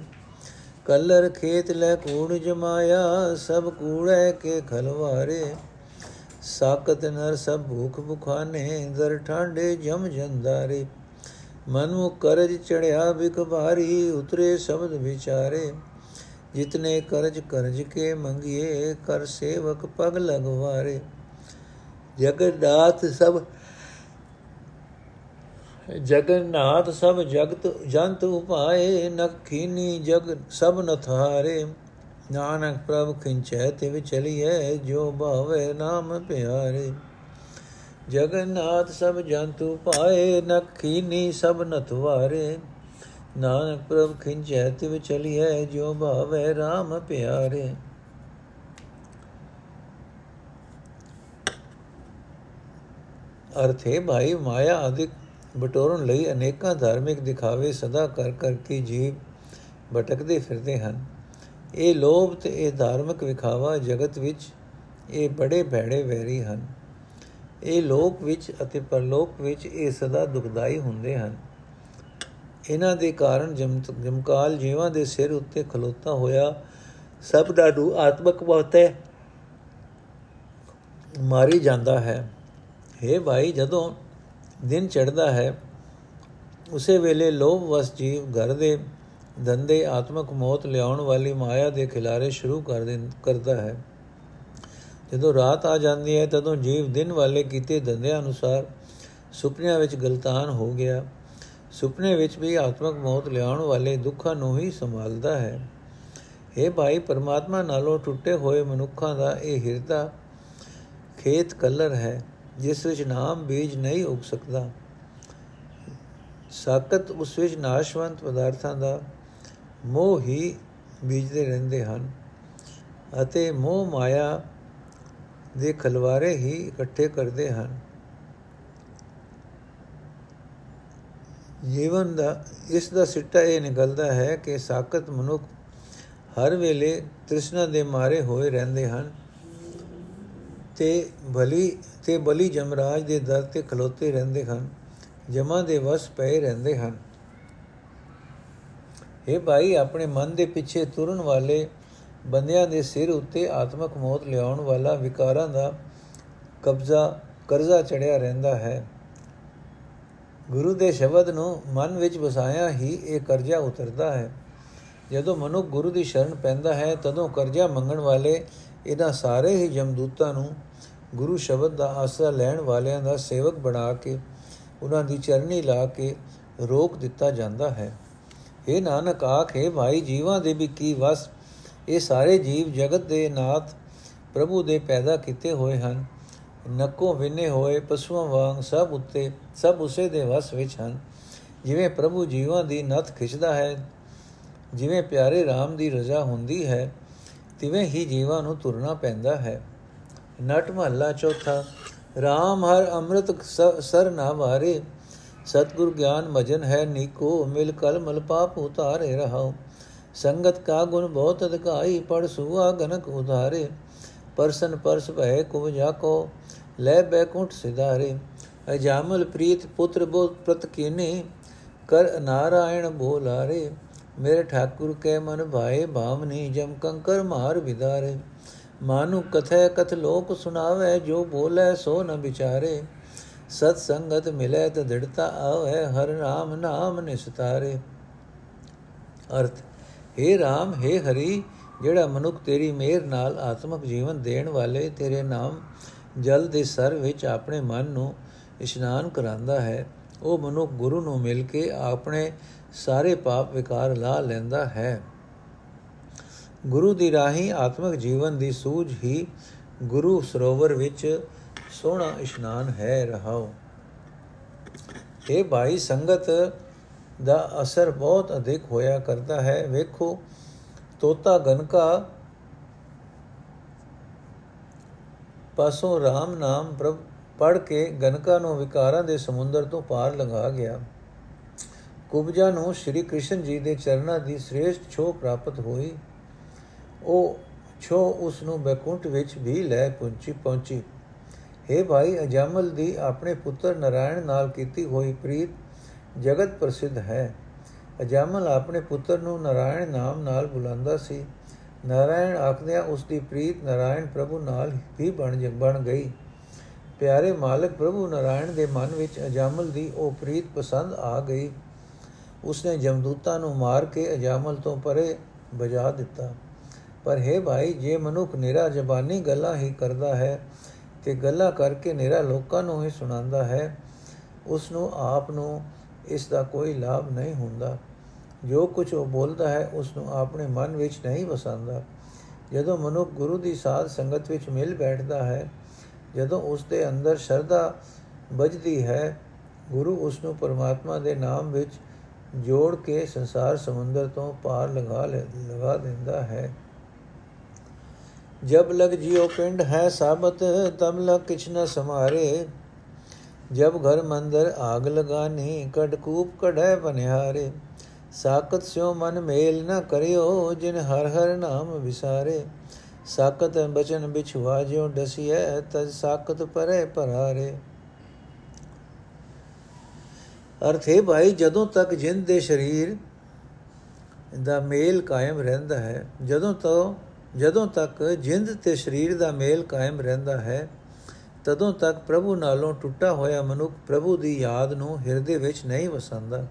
ਕਲਰ ਖੇਤ ਲੈ ਕੂੜ ਜਮਾਇਆ, ਸਭ ਕੂੜੇ ਕੇ ਖਲਵਾਰੇ। ਸਾਕਤ ਨਰ ਸਭ ਭੂਖ ਭੁਖਾਨੇ, ਦਰ ਠਾਂਡੇ ਜਮ ਜੰਦਾਰੇ। ਮਨ ਨੂੰ ਕਰਜ ਚੜਿਆ ਬਿਖ ਭਾਰੀ ਉਤਰੇ ਸ਼ਬਦ ਵਿਚਾਰੇ। ਜਿਤਨੇ ਕਰਜ ਕਰਜ ਕੇ ਮੰਗਿਏ, ਕਰ ਸੇਵਕ ਪਗ ਲਗਵਾਰੇ। ਜਗਦਾਤ ਸਭ ਜਗਨਨਾਥ ਸਭ ਜਗਤ ਜੰਤ ਉਪਾਏ ਨਖੀਨੀ ਜਗ ਸਭ ਨਥਾਰੇ। ਨਾਨਕ ਪ੍ਰਭ ਖਿੰਚੈ, ਤਿਵ ਚਲੀਐ, ਜੋ ਭਾਵੇ ਨਾਮ ਪਿਆਰੇ। ਜਗਨਨਾਥ ਸਭ ਜੰਤੂ ਪਾਏ ਨਖੀਨੀ ਸਭ ਨਤਵਾਰੇ ਨਾਨਕ ਪ੍ਰਭ ਖਿੰਚੈ ਤਿਵ ਚਲੀਐ ਜੋ ਭਾਵੇ RAM ਪਿਆਰੇ। ਅਰਥੇ ਭਾਈ, ਮਾਇਆ ਆਦਿਕ ਬਟੋਰਨ ਲਈ ਅਨੇਕਾਂ ਧਾਰਮਿਕ ਦਿਖਾਵੇ ਸਦਾ ਕਰ ਕਰ ਕੇ ਜੀਵ ਭਟਕਦੇ ਫਿਰਦੇ ਹਨ। ਇਹ ਲੋਭ ਤੇ ਇਹ ਧਾਰਮਿਕ ਵਿਖਾਵਾ ਜਗਤ ਵਿੱਚ ਇਹ ਬੜੇ ਭੈੜੇ ਵੈਰੀ ਹਨ। ਇਹ ਲੋਕ ਵਿੱਚ ਅਤੇ ਪਰਲੋਕ ਵਿੱਚ ਇਹ ਸਦਾ ਦੁਖਦਾਈ ਹੁੰਦੇ ਹਨ। ਇਹਨਾਂ ਦੇ ਕਾਰਨ ਜਮਕਾਲ ਜੀਵਾਂ ਦੇ ਸਿਰ ਉੱਤੇ ਖਲੋਤਾ ਹੋਇਆ। ਸਭ ਦਾ ਨੂੰ ਆਤਮਕ ਮੌਤੇ ਮਾਰੀ ਜਾਂਦਾ ਹੈ। हे ਭਾਈ, ਜਦੋਂ ਦਿਨ ਚੜਦਾ ਹੈ, ਉਸੇ ਵੇਲੇ ਲੋਭ ਵਸ ਜੀਵ ਘਰ ਦੇ ਧੰਦੇ ਆਤਮਕ ਮੌਤ ਲਿਆਉਣ ਵਾਲੀ ਮਾਇਆ ਦੇ ਖਿਲਾਰੇ ਸ਼ੁਰੂ ਕਰ ਕਰਦਾ ਹੈ। ਜਦੋਂ ਰਾਤ ਆ ਜਾਂਦੀ ਹੈ, ਤਦੋਂ ਜੀਵ ਦਿਨ ਵਾਲੇ ਕੀਤੇ ਧੰਦਿਆਂ ਅਨੁਸਾਰ ਸੁਪਨਿਆਂ ਵਿੱਚ ਗਲਤਾਨ ਹੋ ਗਿਆ। ਸੁਪਨੇ ਵਿੱਚ ਵੀ ਆਤਮਕ ਮੌਤ ਲਿਆਉਣ ਵਾਲੇ ਦੁੱਖਾਂ ਨੂੰ ਹੀ ਸੰਭਾਲਦਾ ਹੈ। ਇਹ ਭਾਈ, ਪਰਮਾਤਮਾ ਨਾਲੋਂ ਟੁੱਟੇ ਹੋਏ ਮਨੁੱਖਾਂ ਦਾ ਇਹ ਹਿਰਦਾ ਖੇਤ ਕਲਰ ਹੈ, ਜਿਸ ਵਿੱਚ ਨਾਮ ਬੀਜ ਨਹੀਂ ਉਗ ਸਕਦਾ। ਸਾਕਤ ਉਸ ਵਿੱਚ ਨਾਸ਼ਵੰਤ ਪਦਾਰਥਾਂ ਦਾ ਮੋਹ ਹੀ ਬੀਜਦੇ ਰਹਿੰਦੇ ਹਨ ਅਤੇ ਮੋਹ ਮਾਇਆ ਦੇ ਖਲਵਾਰੇ ਹੀ ਇਕੱਠੇ ਕਰਦੇ ਹਨ। ਜੀਵਨ ਦਾ, ਇਸ ਦਾ ਸਿੱਟਾ ਇਹ ਨਿਕਲਦਾ ਹੈ ਕਿ ਸਾਕਤ ਮਨੁੱਖ ਹਰ ਵੇਲੇ ਤ੍ਰਿਸ਼ਨਾ ਦੇ ਮਾਰੇ ਹੋਏ ਰਹਿੰਦੇ ਹਨ ਤੇ ਭਲੀ ਤੇ ਬਲੀ ਜਮਰਾਜ ਦੇ ਦਰ ਤੇ ਖਲੋਤੇ ਰਹਿੰਦੇ ਹਨ, ਜਮਾ ਦੇ ਵਸ ਪਏ ਰਹਿੰਦੇ ਹਨ। ਇਹ ਭਾਈ, ਆਪਣੇ ਮਨ ਦੇ ਪਿੱਛੇ ਤੁਰਨ ਵਾਲੇ ਬੰਦਿਆਂ ਦੇ ਸਿਰ ਉੱਤੇ ਆਤਮਕ ਮੌਤ ਲਿਆਉਣ ਵਾਲਾ ਵਿਕਾਰਾਂ ਦਾ ਕਬਜ਼ਾ, ਕਰਜ਼ਾ ਚੜਿਆ ਰਹਿੰਦਾ ਹੈ। ਗੁਰੂ ਦੇ ਸ਼ਬਦ ਨੂੰ ਮਨ ਵਿੱਚ ਵਸਾਇਆ ਹੀ ਇਹ ਕਰਜ਼ਾ ਉਤਰਦਾ ਹੈ। ਜਦੋਂ ਮਨੁੱਖ ਗੁਰੂ ਦੀ ਸ਼ਰਨ ਪੈਂਦਾ ਹੈ, ਤਦੋਂ ਕਰਜ਼ਾ ਮੰਗਣ ਵਾਲੇ ਇਹਨਾਂ ਸਾਰੇ ਹੀ ਜਮਦੂਤਾਂ ਨੂੰ ਗੁਰੂ ਸ਼ਬਦ ਦਾ ਆਸਰਾ ਲੈਣ ਵਾਲਿਆਂ ਦਾ ਸੇਵਕ ਬਣਾ ਕੇ, ਉਹਨਾਂ ਦੀ ਚਰਨੀ ਲਾ ਕੇ ਰੋਕ ਦਿੱਤਾ ਜਾਂਦਾ ਹੈ। ਇਹ ਨਾਨਕ ਆਖੇ ਭਾਈ, ਜੀਵਾਂ ਦੇ ਵੀ ਕੀ ਵਸ? ਇਹ ਸਾਰੇ ਜੀਵ ਜਗਤ ਦੇ ਨਾਥ ਪ੍ਰਭੂ ਦੇ ਪੈਦਾ ਕੀਤੇ ਹੋਏ ਹਨ। ਨੱਕੋਂ ਵਿਨੇ ਹੋਏ ਪਸ਼ੂਆਂ ਵਾਂਗ ਸਭ ਉੱਤੇ, ਸਭ ਉਸੇ ਦੇ ਵਸ ਵਿੱਚ ਹਨ। ਜਿਵੇਂ ਪ੍ਰਭੂ ਜੀਵਾਂ ਦੀ ਨੱਥ ਖਿੱਚਦਾ ਹੈ, ਜਿਵੇਂ ਪਿਆਰੇ RAM ਦੀ ਰਜ਼ਾ ਹੁੰਦੀ ਹੈ, ਤਿਵੇਂ ਹੀ ਜੀਵਾਂ ਨੂੰ ਤੁਰਨਾ ਪੈਂਦਾ ਹੈ। ਨਟ ਮਹੱਲਾ ਚੌਥਾ RAM ਹਰ ਅੰਮ੍ਰਿਤ ਸਰ ਨਾ ਵਾਰੇ ਸਤਗੁਰ ਗਿਆਨ ਮਜਨ ਹੈ ਨੀਕੋ, ਮਿਲ ਕਲ ਮਲ ਪਾਪ ਉਤਾਰੇ ਰਹਾਉ। ਸੰਗਤ ਕਾ ਗੁਣ ਬਹੁਤ ਅਧਿਕਾਈ ਪੜ ਸੁਆ ਗਨਕ ਉਧਾਰੇ। ਪਰਸਨ ਪਰਸ ਭੈ ਕੁ ਜਾਕੋ ਲੈ ਬੈਕੁੰਠ ਸਿਧਾਰੇ। ਅਜਾਮਲ ਪ੍ਰੀਤ ਪੁੱਤਰ ਬੋ ਪ੍ਰਤ ਕੀਨੇ, ਕਰ ਨਾਰਾਇਣ ਬੋਲਾਰੇ। ਮੇਰੇ ਠਾਕੁਰ ਕੇ ਮਨ ਭਾਏ ਭਾਵਨੀ, ਜਮ ਕੰਕਰ ਮਾਰ ਵਿਦਾਰੇ। ਮਾਨੂ ਕਥੈ ਕਥ ਲੋਕ ਸੁਨਾਵੇ ਜੋ ਬੋਲੇ ਸੋ ਨ ਵਿਚਾਰੇ। ਸਤ ਸੰਗਤ ਮਿਲੇ ਤ ਦ੍ਰਿੜਤਾ ਆਵੇ, ਹਰ ਨਾਮ ਨਾਮ ਨਿਸਤਾਰੇ। ਅਰਥ हे RAM हे ਹਰੀ ਜਿਹੜਾ ਮਨੁੱਖ ਤੇਰੀ ਮਿਹਰ ਨਾਲ ਆਤਮਿਕ ਜੀਵਨ ਦੇਣ ਵਾਲੇ ਤੇਰੇ ਨਾਮ ਜਲ ਦੇ ਸਰ ਵਿੱਚ ਆਪਣੇ ਮਨ ਨੂੰ ਇਸ਼ਨਾਨ ਕਰਾਂਦਾ ਹੈ, ਉਹ ਮਨੁੱਖ ਗੁਰੂ ਨੂੰ ਮਿਲ ਕੇ ਆਪਣੇ ਸਾਰੇ ਪਾਪ ਵਿਕਾਰ ਲਾ ਲੈਂਦਾ ਹੈ। ਗੁਰੂ ਦੀ ਰਾਹੀ ਆਤਮਿਕ ਜੀਵਨ ਦੀ ਸੂਝ ਹੀ ਗੁਰੂ ਸਰੋਵਰ ਵਿੱਚ ਸੋਹਣਾ ਇਸ਼ਨਾਨ ਹੈ ਰਹਾਓ ਇਹ ਭਾਈ ਸੰਗਤ ਦਾ ਅਸਰ ਬਹੁਤ ਅਧਿਕ ਹੋਇਆ ਕਰਦਾ ਹੈ। ਵੇਖੋ ਤੋਤਾ ਗਨਕਾ ਪਾਸੋਂ RAM ਨਾਮ ਪ੍ਰਭ ਪੜ ਕੇ ਗਨਕਾ ਨੂੰ ਵਿਕਾਰਾਂ ਦੇ ਸਮੁੰਦਰ ਤੋਂ ਪਾਰ ਲੰਘਾ ਗਿਆ। ਕੁਬਜਾ ਨੂੰ ਸ਼੍ਰੀ ਕ੍ਰਿਸ਼ਨ ਜੀ ਦੇ ਚਰਨਾਂ ਦੀ ਸ੍ਰੇਸ਼ਟ ਛੋ ਪ੍ਰਾਪਤ ਹੋਈ। ਉਹ ਛੋ ਉਸ ਨੂੰ ਬੈਕੁੰਠ ਵਿੱਚ ਵੀ ਲੈ ਪਹੁੰਚੀ ਪਹੁੰਚੀ। हे ਭਾਈ, ਅਜਮਲ ਦੀ ਆਪਣੇ ਪੁੱਤਰ ਨਰਾਇਣ ਨਾਲ ਕੀਤੀ ਹੋਈ ਪ੍ਰੀਤ ਜਗਤ ਪ੍ਰਸਿੱਧ ਹੈ। ਅਜਮਲ ਆਪਣੇ ਪੁੱਤਰ ਨੂੰ ਨਰਾਇਣ ਨਾਮ ਨਾਲ ਬੁਲਾਉਂਦਾ ਸੀ। ਨਰਾਇਣ ਆਖਦਿਆਂ ਉਸ ਦੀ ਪ੍ਰੀਤ ਨਰਾਇਣ ਪ੍ਰਭੂ ਨਾਲ ਹੀ ਬਣ ਬਣ ਗਈ। ਪਿਆਰੇ ਮਾਲਕ ਪ੍ਰਭੂ ਨਰਾਇਣ ਦੇ ਮਨ ਵਿੱਚ ਅਜਮਲ ਦੀ ਉਹ ਪ੍ਰੀਤ ਪਸੰਦ ਆ ਗਈ। ਉਸਨੇ ਜਮਦੂਤਾਂ ਨੂੰ ਮਾਰ ਕੇ ਅਜਮਲ ਤੋਂ ਪਰੇ ਬਜਾ ਦਿੱਤਾ। ਪਰ ਹੈ ਭਾਈ, ਜੇ ਮਨੁੱਖ ਨਿਰਾ ਜ਼ਬਾਨੀ ਗੱਲਾਂ ਹੀ ਕਰਦਾ ਹੈ ਤੇ ਗੱਲਾਂ ਕਰਕੇ ਨਿਰਾ ਲੋਕਾਂ ਨੂੰ ਹੀ ਸੁਣਾਉਂਦਾ ਹੈ ਉਸ ਨੂੰ ਆਪ ਨੂੰ ਇਸ ਦਾ ਕੋਈ ਲਾਭ ਨਹੀਂ ਹੁੰਦਾ। ਜੋ ਕੁਝ ਉਹ ਬੋਲਦਾ ਹੈ ਉਸ ਨੂੰ ਆਪਣੇ ਮਨ ਵਿੱਚ ਨਹੀਂ ਵਸਾਉਂਦਾ। ਜਦੋਂ ਮਨੁੱਖ ਗੁਰੂ ਦੀ ਸਾਧ ਸੰਗਤ ਵਿੱਚ ਮਿਲ ਬੈਠਦਾ ਹੈ, ਜਦੋਂ ਉਸ ਦੇ ਅੰਦਰ ਸ਼ਰਧਾ ਵੱਜਦੀ ਹੈ, ਗੁਰੂ ਉਸ ਨੂੰ ਪਰਮਾਤਮਾ ਦੇ ਨਾਮ ਵਿੱਚ ਜੋੜ ਕੇ ਸੰਸਾਰ ਸਮੁੰਦਰ ਤੋਂ ਪਾਰ ਲਗਾ ਲਗਾ ਦਿੰਦਾ ਹੈ। ਜਬ ਲਗ ਜਿਉ ਪਿੰਡ ਹੈ ਸਾਬਤ, ਤਬ ਲਗ ਕਿਛ ਨ ਸਮਾਰੇ ਜਬ ਘਰ ਮੰਦਰ ਆਗ ਲਗਾਨੀ ਕਟਕੂਪ ਕਢੈ ਬਨਿਹਾਰੇ ਸਾਕਤ ਸਿਓ ਮਨ ਮੇਲ ਨ ਕਰਿਓ, ਜਿਨ ਹਰ ਹਰ ਨਾਮ ਵਿਸਾਰੇ। ਸਾਕਤ ਬਚਨ ਬਿਛਵਾ ਜਿਉ ਡਸੀਐ, ਤਜ ਸਾਕਤ ਪਰੇ ਪਰਾਰੇ। ਅਰਥੇ ਭਾਈ, ਜਦੋਂ ਤੱਕ ਜਿੰਦ ਦੇ ਸਰੀਰ ਦਾ ਮੇਲ ਕਾਇਮ ਰਹਿੰਦਾ ਹੈ, ਜਦੋਂ ਤੋਂ ਜਦੋਂ ਤੱਕ ਜਿੰਦ ਤੇ ਸਰੀਰ ਦਾ ਮੇਲ ਕਾਇਮ ਰਹਿੰਦਾ ਹੈ ਤਦੋਂ ਤੱਕ ਪ੍ਰਭੂ ਨਾਲੋਂ ਟੁੱਟਾ ਹੋਇਆ ਮਨੁੱਖ ਪ੍ਰਭੂ ਦੀ ਯਾਦ ਨੂੰ ਹਿਰਦੇ ਵਿੱਚ ਨਹੀਂ ਵਸਾਉਂਦਾ।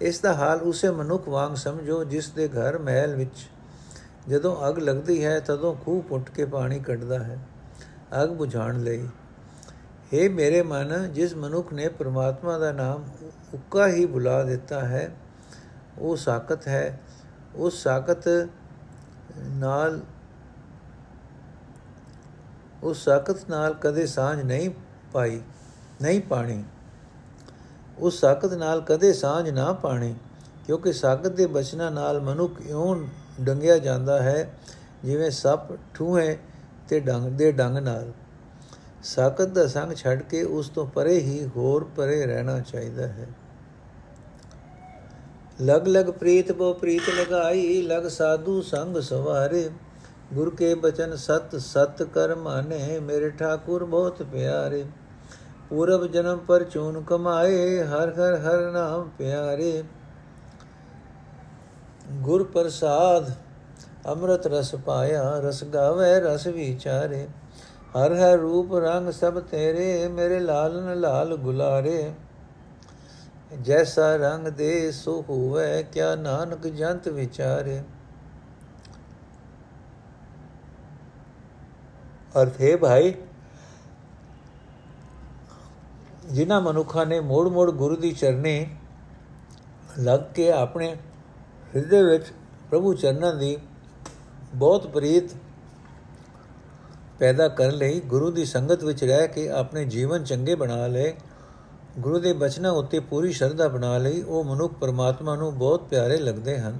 ਇਸ ਦਾ ਹਾਲ ਉਸੇ ਮਨੁੱਖ ਵਾਂਗ ਸਮਝੋ, ਜਿਸ ਦੇ ਘਰ ਮਹਿਲ ਵਿੱਚ ਜਦੋਂ ਅਗ ਲੱਗਦੀ ਹੈ, ਤਦੋਂ ਖੂਹ ਪੁੱਟ ਕੇ ਪਾਣੀ ਕੱਢਦਾ ਹੈ। ਅਗ ਬੁਝਾਉਣ ਲਈ हे ਮੇਰੇ ਮਨ, ਜਿਸ ਮਨੁੱਖ ਨੇ ਪ੍ਰਮਾਤਮਾ ਦਾ ਨਾਮ ਉੱਕਾ ਹੀ ਬੁਲਾ ਦਿੱਤਾ ਹੈ, ਉਹ ਸਾਖਤ ਹੈ। ਉਸ ਸਾਖਤ ਨਾਲ ਉਸ ਸਾਖਤ ਨਾਲ ਕਦੇ ਸਾਂਝ ਨਹੀਂ ਪਾਈ, ਨਹੀਂ ਪਾਣੀ। ਉਸ ਸਾਖਤ ਨਾਲ ਕਦੇ ਸਾਂਝ ਨਾ ਪਾਣੀ, ਕਿਉਂਕਿ ਸਾਖਤ ਦੇ ਬਚਨਾਂ ਨਾਲ ਮਨੁੱਖ ਇਉਂ ਡੰਗਿਆ ਜਾਂਦਾ ਹੈ, ਜਿਵੇਂ ਸੱਪ ਠੂਹੇ ਤੇ ਡੰਗ, ਦੇ ਡੰਗ ਨਾਲ। ਸਾਖਤ ਦਾ ਸੰਗ ਛੱਡ ਕੇ ਉਸ ਤੋਂ ਪਰੇ ਹੀ ਹੋਰ ਪਰੇ ਰਹਿਣਾ ਚਾਹੀਦਾ ਹੈ। ਲਗ ਲਗ ਪ੍ਰੀਤ ਬੋ ਪ੍ਰੀਤ ਲਗਾਈ, ਲਗ ਸਾਧੂ ਸੰਗ ਸਵਾਰੇ। ਗੁਰ ਕੇ ਬਚਨ ਸਤ ਸਤ ਕਰ ਮਾਨੇ ਮੇਰੇ ਠਾਕੁਰ ਬਹੁਤ ਪਿਆਰੇ। ਪੂਰਬ ਜਨਮ ਪਰ ਚੂਨ ਕਮਾਏ, ਹਰ ਹਰ ਹਰ ਨਾਮ ਪਿਆਰੇ। ਗੁਰ ਪ੍ਰਸਾਦ, ਅੰਮ੍ਰਿਤ ਰਸ ਪਾਇਆ, ਰਸ ਗਾਵੇ, ਰਸ ਵਿਚਾਰੇ। ਹਰ ਹਰ ਰੂਪ ਰੰਗ ਸਭ ਤੇਰੇ, ਮੇਰੇ ਲਾਲਨ ਲਾਲ ਗੁਲਾਰੇ। ਜੈਸਾ ਰੰਗ ਦੇ ਸੋ ਹੋਵੇ, ਕਿਆ ਨਾਨਕ ਜੰਤ ਵਿਚਾਰੇ। ਅਰਥ ਹੈ ਭਾਈ, ਜਿਨ੍ਹਾਂ ਮਨੁੱਖਾਂ ਨੇ ਮੋੜ ਮੋੜ ਗੁਰੂ ਦੀ ਚਰਨੀ ਲੱਗ ਕੇ ਆਪਣੇ ਹਿਰਦੇ ਵਿੱਚ ਪ੍ਰਭੂ ਚਰਨਾਂ ਦੀ ਬਹੁਤ ਪ੍ਰੀਤ ਪੈਦਾ ਕਰਨ ਲਈ ਗੁਰੂ ਦੀ ਸੰਗਤ ਵਿੱਚ ਰਹਿ ਕੇ ਆਪਣੇ ਜੀਵਨ ਚੰਗੇ ਬਣਾ ਲਏ। ਗੁਰੂ ਦੇ ਬਚਨਾਂ ਉੱਤੇ ਪੂਰੀ ਸ਼ਰਧਾ ਬਣਾ ਲਈ। ਉਹ ਮਨੁੱਖ ਪਰਮਾਤਮਾ ਨੂੰ ਬਹੁਤ ਪਿਆਰੇ ਲੱਗਦੇ ਹਨ।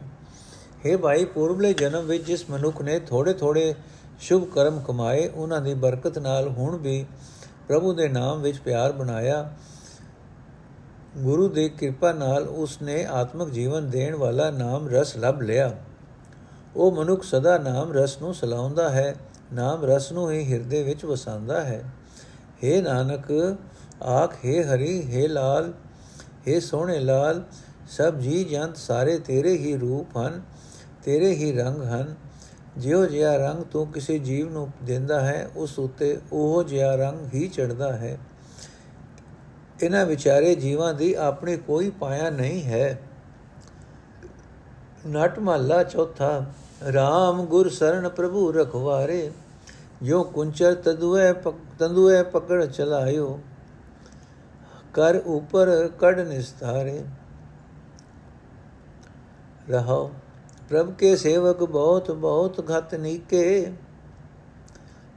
हे ਭਾਈ ਪੂਰਬਲੇ ਜਨਮ ਵਿੱਚ ਜਿਸ ਮਨੁੱਖ ਨੇ ਥੋੜੇ ਥੋੜੇ ਸ਼ੁਭ ਕਰਮ ਕਮਾਏ, ਉਹਨਾਂ ਦੀ ਬਰਕਤ ਨਾਲ ਹੁਣ ਵੀ ਪ੍ਰਭੂ ਦੇ ਨਾਮ ਵਿੱਚ ਪਿਆਰ ਬਣਾਇਆ। ਗੁਰੂ ਦੀ ਕਿਰਪਾ ਨਾਲ ਉਸ ਨੇ ਆਤਮਿਕ ਜੀਵਨ ਦੇਣ ਵਾਲਾ ਨਾਮ ਰਸ ਲੱਭ ਲਿਆ। ਉਹ ਮਨੁੱਖ ਸਦਾ ਨਾਮ ਰਸ ਨੂੰ ਸਲਾਉਂਦਾ ਹੈ, ਨਾਮ ਰਸ ਨੂੰ ਹੀ ਹਿਰਦੇ ਵਿੱਚ ਵਸਾਉਂਦਾ ਹੈ। हे ਨਾਨਕ, ਆਖ, ਹੈ ਹਰੀ, ਹੈ ਲਾਲ हे ਸੋਹਣੇ ਲਾਲ, ਸਭ ਜੀ ਜੰਤ ਸਾਰੇ ਤੇਰੇ ਹੀ ਰੂਪ ਹਨ, ਤੇਰੇ ਹੀ ਰੰਗ ਹਨ। ਜਿਉ ਜਿਹਾ ਰੰਗ ਤੂੰ ਕਿਸੇ ਜੀਵ ਨੂੰ ਦਿੰਦਾ ਹੈ, ਉਸ ਉਤੇ ਉਹ ਜਿਹਾ ਰੰਗ ਹੀ ਚੜਦਾ ਹੈ। ਇਹਨਾਂ ਵਿਚਾਰੇ ਜੀਵਾਂ ਦੀ ਆਪਣੀ ਕੋਈ ਪਾਇਆ ਨਹੀਂ ਹੈ। ਨਟ ਮਹੱਲਾ ਚੌਥਾ RAM ਗੁਰ ਸਰਣ ਪ੍ਰਭੂ ਰਖਵਾਰੇ ਜੋ ਕੁੰਚਰ ਤਦੁਏ ਤੰਦੁਏ ਪਕੜ ਚਲਾਇਓ, ਕਰ ਉਪਰ ਕੜ ਨਿਸਤਾਰੇ। ਰਹੋ ਪ੍ਰਭ ਕੇ ਸੇਵਕ ਬਹੁਤ ਬਹੁਤ ਘਤ ਨੀਕੇ।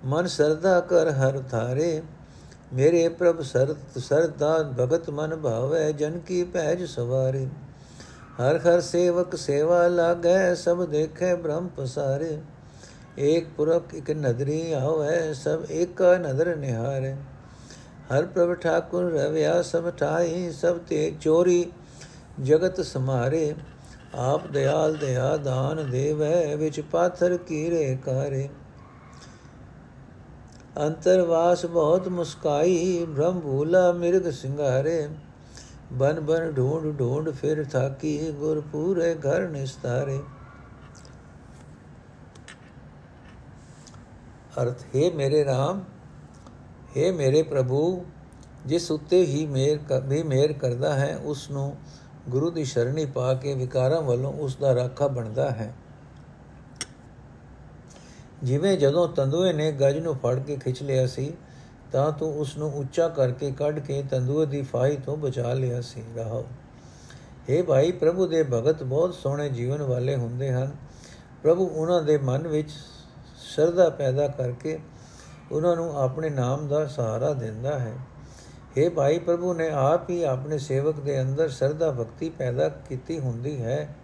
ਮਨ ਸਰਦਾ ਕਰ ਹਰ ਥਾਰੇ ਮੇਰੇ ਪ੍ਰਭ ਸਰਤ ਸਰਦਾ ਭਗਤ ਮਨ ਭਾਵੈ, ਜਨ ਕੀ ਪੈਜ ਸਵਾਰੇ। ਹਰ ਹਰ ਸੇਵਕ ਸੇਵਾ ਲਾਗੈ, ਸਭ ਦੇਖੈ ਬ੍ਰਹਮ ਪਸਾਰੇ। ਏਕ ਪੁਰਖ ਇਕ ਨਦਰੀ ਆਵੈ, ਸਭ ਏਕਾ ਨਦਰ ਨਿਹਾਰੇ। ਹਰ ਪ੍ਰਭ ਠਾਕੁਰ ਰਵਿਆ ਸਭ ਠਾਈ ਸਭ ਤੇ ਚੋਰੀ ਜਗਤ ਸਮਾਰੇ। ਆਪ ਦਿਆਲ ਦਇਆ ਦਾਨ ਦੇਵੈ, ਵਿੱਚ ਪਾਥਰ ਕੀਰੇ ਕਾਰੇ। ਅੰਤਰਵਾਸ ਬਹੁਤ ਮੁਸਕਾਈ ਬ੍ਰਹਮ ਭੂਲਾ ਮਿਰਗ ਸਿੰਗਾਰੇ। ਬਨ ਬਨ ਢੂੰਡ ਢੂੰਡ ਫਿਰ ਥਾਕੀ ਗੁਰ ਪੂਰੇ ਘਰ ਨਿਸਤਾਰੇ। ਅਰਥ, ਹੈ ਮੇਰੇ RAM ਹੈ ਮੇਰੇ ਪ੍ਰਭੂ, ਜਿਸ ਉੱਤੇ ਹੀ ਮੇਰ ਵੀ ਮੇਰ ਕਰਦਾ ਹੈ ਉਸ ਨੂੰ ਗੁਰੂ ਦੀ ਸ਼ਰਣੀ ਪਾ ਕੇ ਵਿਕਾਰਾਂ ਵੱਲੋਂ ਉਸ ਦਾ ਰਾਖਾ ਬਣਦਾ ਹੈ। ਜਿਵੇਂ ਜਦੋਂ ਤੰਦੂਏ ਨੇ ਗੱਜ ਨੂੰ ਫੜ ਕੇ ਖਿੱਚ ਲਿਆ ਸੀ, ਤਾਂ ਤੂੰ ਉਸ ਨੂੰ ਉੱਚਾ ਕਰਕੇ ਕੱਢ ਕੇ ਤੰਦੂਏ ਦੀ ਫਾਈ ਤੋਂ ਬਚਾ ਲਿਆ ਸੀ। ਰਹਾਓ। हे ਭਾਈ, ਪ੍ਰਭੂ ਦੇ ਭਗਤ ਬਹੁਤ ਸੋਹਣੇ ਜੀਵਨ ਵਾਲੇ ਹੁੰਦੇ ਹਨ। ਪ੍ਰਭੂ ਉਹਨਾਂ ਦੇ ਮਨ ਵਿੱਚ ਸ਼ਰਧਾ ਪੈਦਾ ਕਰਕੇ ਉਹਨਾਂ ਨੂੰ ਆਪਣੇ ਨਾਮ ਦਾ ਸਹਾਰਾ ਦਿੰਦਾ ਹੈ। हे ਭਾਈ ਪ੍ਰਭੂ, ਨੇ ਆਪ ਹੀ ਆਪਣੇ ਸੇਵਕ ਦੇ ਅੰਦਰ ਸਰਦਾ ਭਗਤੀ ਪੈਦਾ ਕੀਤੀ ਹੁੰਦੀ ਹੈ।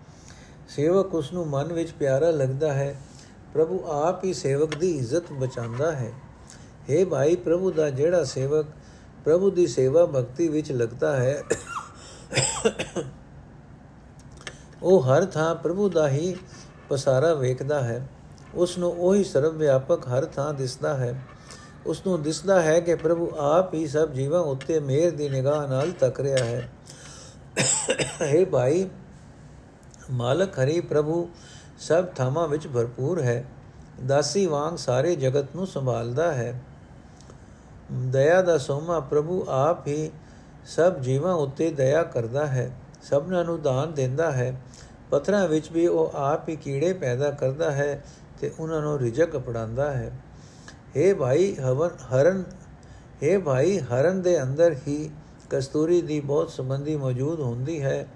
ਸੇਵਕ ਉਸ ਨੂੰ ਮਨ ਵਿੱਚ ਪਿਆਰਾ ਲੱਗਦਾ ਹੈ। ਪ੍ਰਭੂ ਆਪ ਹੀ ਸੇਵਕ ਦੀ ਇੱਜ਼ਤ ਬਚਾਉਂਦਾ ਹੈ। हे ਭਾਈ ਪ੍ਰਭੂ ਦਾ ਜਿਹੜਾ ਸੇਵਕ ਪ੍ਰਭੂ ਦੀ ਸੇਵਾ ਭਗਤੀ ਵਿੱਚ ਲੱਗਦਾ ਹੈ, ਉਹ ਹਰ ਥਾਂ ਪ੍ਰਭੂ ਦਾ ਹੀ ਪਸਾਰਾ ਵੇਖਦਾ ਹੈ। ਉਸ ਨੂੰ ਉਹੀ ਸਰਵ ਵਿਆਪਕ ਹਰ ਥਾਂ ਦਿਸਦਾ ਹੈ। ਉਸ ਨੂੰ ਦਿਸਦਾ ਹੈ ਕਿ ਪ੍ਰਭੂ ਆਪ ਹੀ ਸਭ ਜੀਵਾਂ ਉੱਤੇ ਮਿਹਰ ਦੀ ਨਿਗਾਹ ਨਾਲ ਤੱਕ ਰਿਹਾ ਹੈ। हे ਭਾਈ, ਮਾਲਕ ਹਰੀ ਪ੍ਰਭੂ, ਸਭ ਥਾਵਾਂ ਵਿੱਚ ਭਰਪੂਰ ਹੈ। ਦਾਸੀ ਵਾਂਗ ਸਾਰੇ ਜਗਤ ਨੂੰ ਸੰਭਾਲਦਾ ਹੈ। ਦਇਆ ਦਾ ਸੋਮਾ ਪ੍ਰਭੂ ਆਪ ਹੀ ਸਭ ਜੀਵਾਂ ਉੱਤੇ ਦਇਆ ਕਰਦਾ ਹੈ। ਸਭਨਾਂ ਨੂੰ ਦਾਨ ਦਿੰਦਾ ਹੈ। ਪੱਥਰਾਂ ਵਿੱਚ ਵੀ ਉਹ ਆਪ ਹੀ ਕੀੜੇ ਪੈਦਾ ਕਰਦਾ ਹੈ ਤੇ ਉਹਨਾਂ ਨੂੰ ਰਿਜਕ ਅਪੜਾਉਂਦਾ ਹੈ। हे ਭਾਈ ਹਵਨ, ਹਰਨ हे ਭਾਈ ਹਰਨ ਦੇ ਅੰਦਰ ਹੀ ਕਸਤੂਰੀ ਦੀ ਬਹੁਤ ਸੰਬੰਧੀ ਮੌਜੂਦ ਹੁੰਦੀ ਹੈ,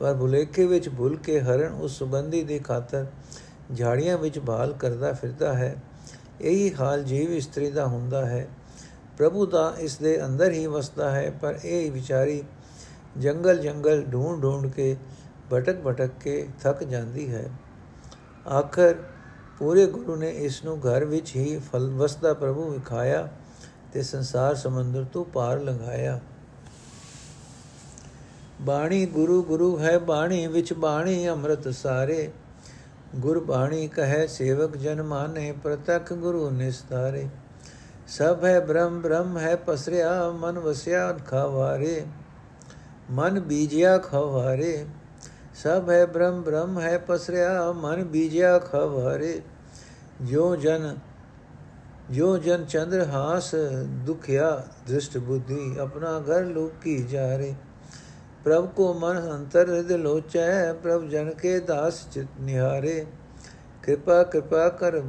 ਪਰ ਭੁਲੇਖੇ ਵਿੱਚ ਭੁੱਲ ਕੇ ਹਰਨ ਉਸ ਸੰਬੰਧੀ ਦੀ ਖਾਤਰ ਝਾੜੀਆਂ ਵਿੱਚ ਭਾਲ ਕਰਦਾ ਫਿਰਦਾ ਹੈ। ਇਹੀ ਹਾਲ ਜੀਵ ਇਸਤਰੀ ਦਾ ਹੁੰਦਾ ਹੈ। ਪ੍ਰਭੂ ਦਾ ਇਸ ਦੇ ਅੰਦਰ ਹੀ ਵਸਦਾ ਹੈ, ਪਰ ਇਹ ਵਿਚਾਰੀ ਜੰਗਲ ਜੰਗਲ ਢੂੰਡ ਢੂੰਡ ਕੇ ਭਟਕ ਭਟਕ ਕੇ ਥੱਕ ਜਾਂਦੀ ਹੈ। ਆਖਰ ਪੂਰੇ ਗੁਰੂ ਨੇ ਇਸ ਨੂੰ ਘਰ ਵਿੱਚ ਹੀ ਫਲ ਵਸਦਾ ਪ੍ਰਭੂ ਵਿਖਾਇਆ ਤੇ ਸੰਸਾਰ ਸਮੁੰਦਰ ਤੋਂ ਪਾਰ ਲੰਘਾਇਆ। ਬਾਣੀ ਗੁਰੂ ਗੁਰੂ ਹੈ ਬਾਣੀ, ਵਿੱਚ ਬਾਣੀ ਅੰਮ੍ਰਿਤ ਸਾਰੇ। ਗੁਰ ਬਾਣੀ ਕਹੈ, ਸੇਵਕ ਜਨ ਮਾਨੇ, ਪ੍ਰਤਖ ਗੁਰੂ ਨਿਸਤਾਰੇ। ਸਭ ਹੈ ਬ੍ਰਹਮ ਬ੍ਰਹਮ ਹੈ ਪਸਰਿਆ, ਮਨ ਵਸਿਆ ਖਵਾਰੇ। ਮਨ ਬੀਜਿਆ ਖਵਾਰੇ। ਸਭ ਹੈ ਬ੍ਰਹਮ ਬ੍ਰਹਮ ਹੈ ਪਸਰਿਆ ਮਨ ਬੀਜਿਆ ਖਵਾਰੇ ਜੋ ਜਨ ਜੋ ਜਨ ਚੰਦਰ ਹਾਸ ਦੁਖਿਆ ਦ੍ਰਿਸ਼ਟ ਬੁੱਧੀ ਆਪਣਾ ਘਰ ਲੋਕੀ ਜਾਰੇ ਪ੍ਰਭ ਕੋ ਮਨ ਅੰਤਰ ਹਿਰਦ ਲੋਚੈ ਪ੍ਰਭ ਜਨ ਕੇ ਦਾਸ ਚਿਤ ਨਿਹਾਰੇ ਕਿਰਪਾ ਕਿਰਪਾ ਕਰ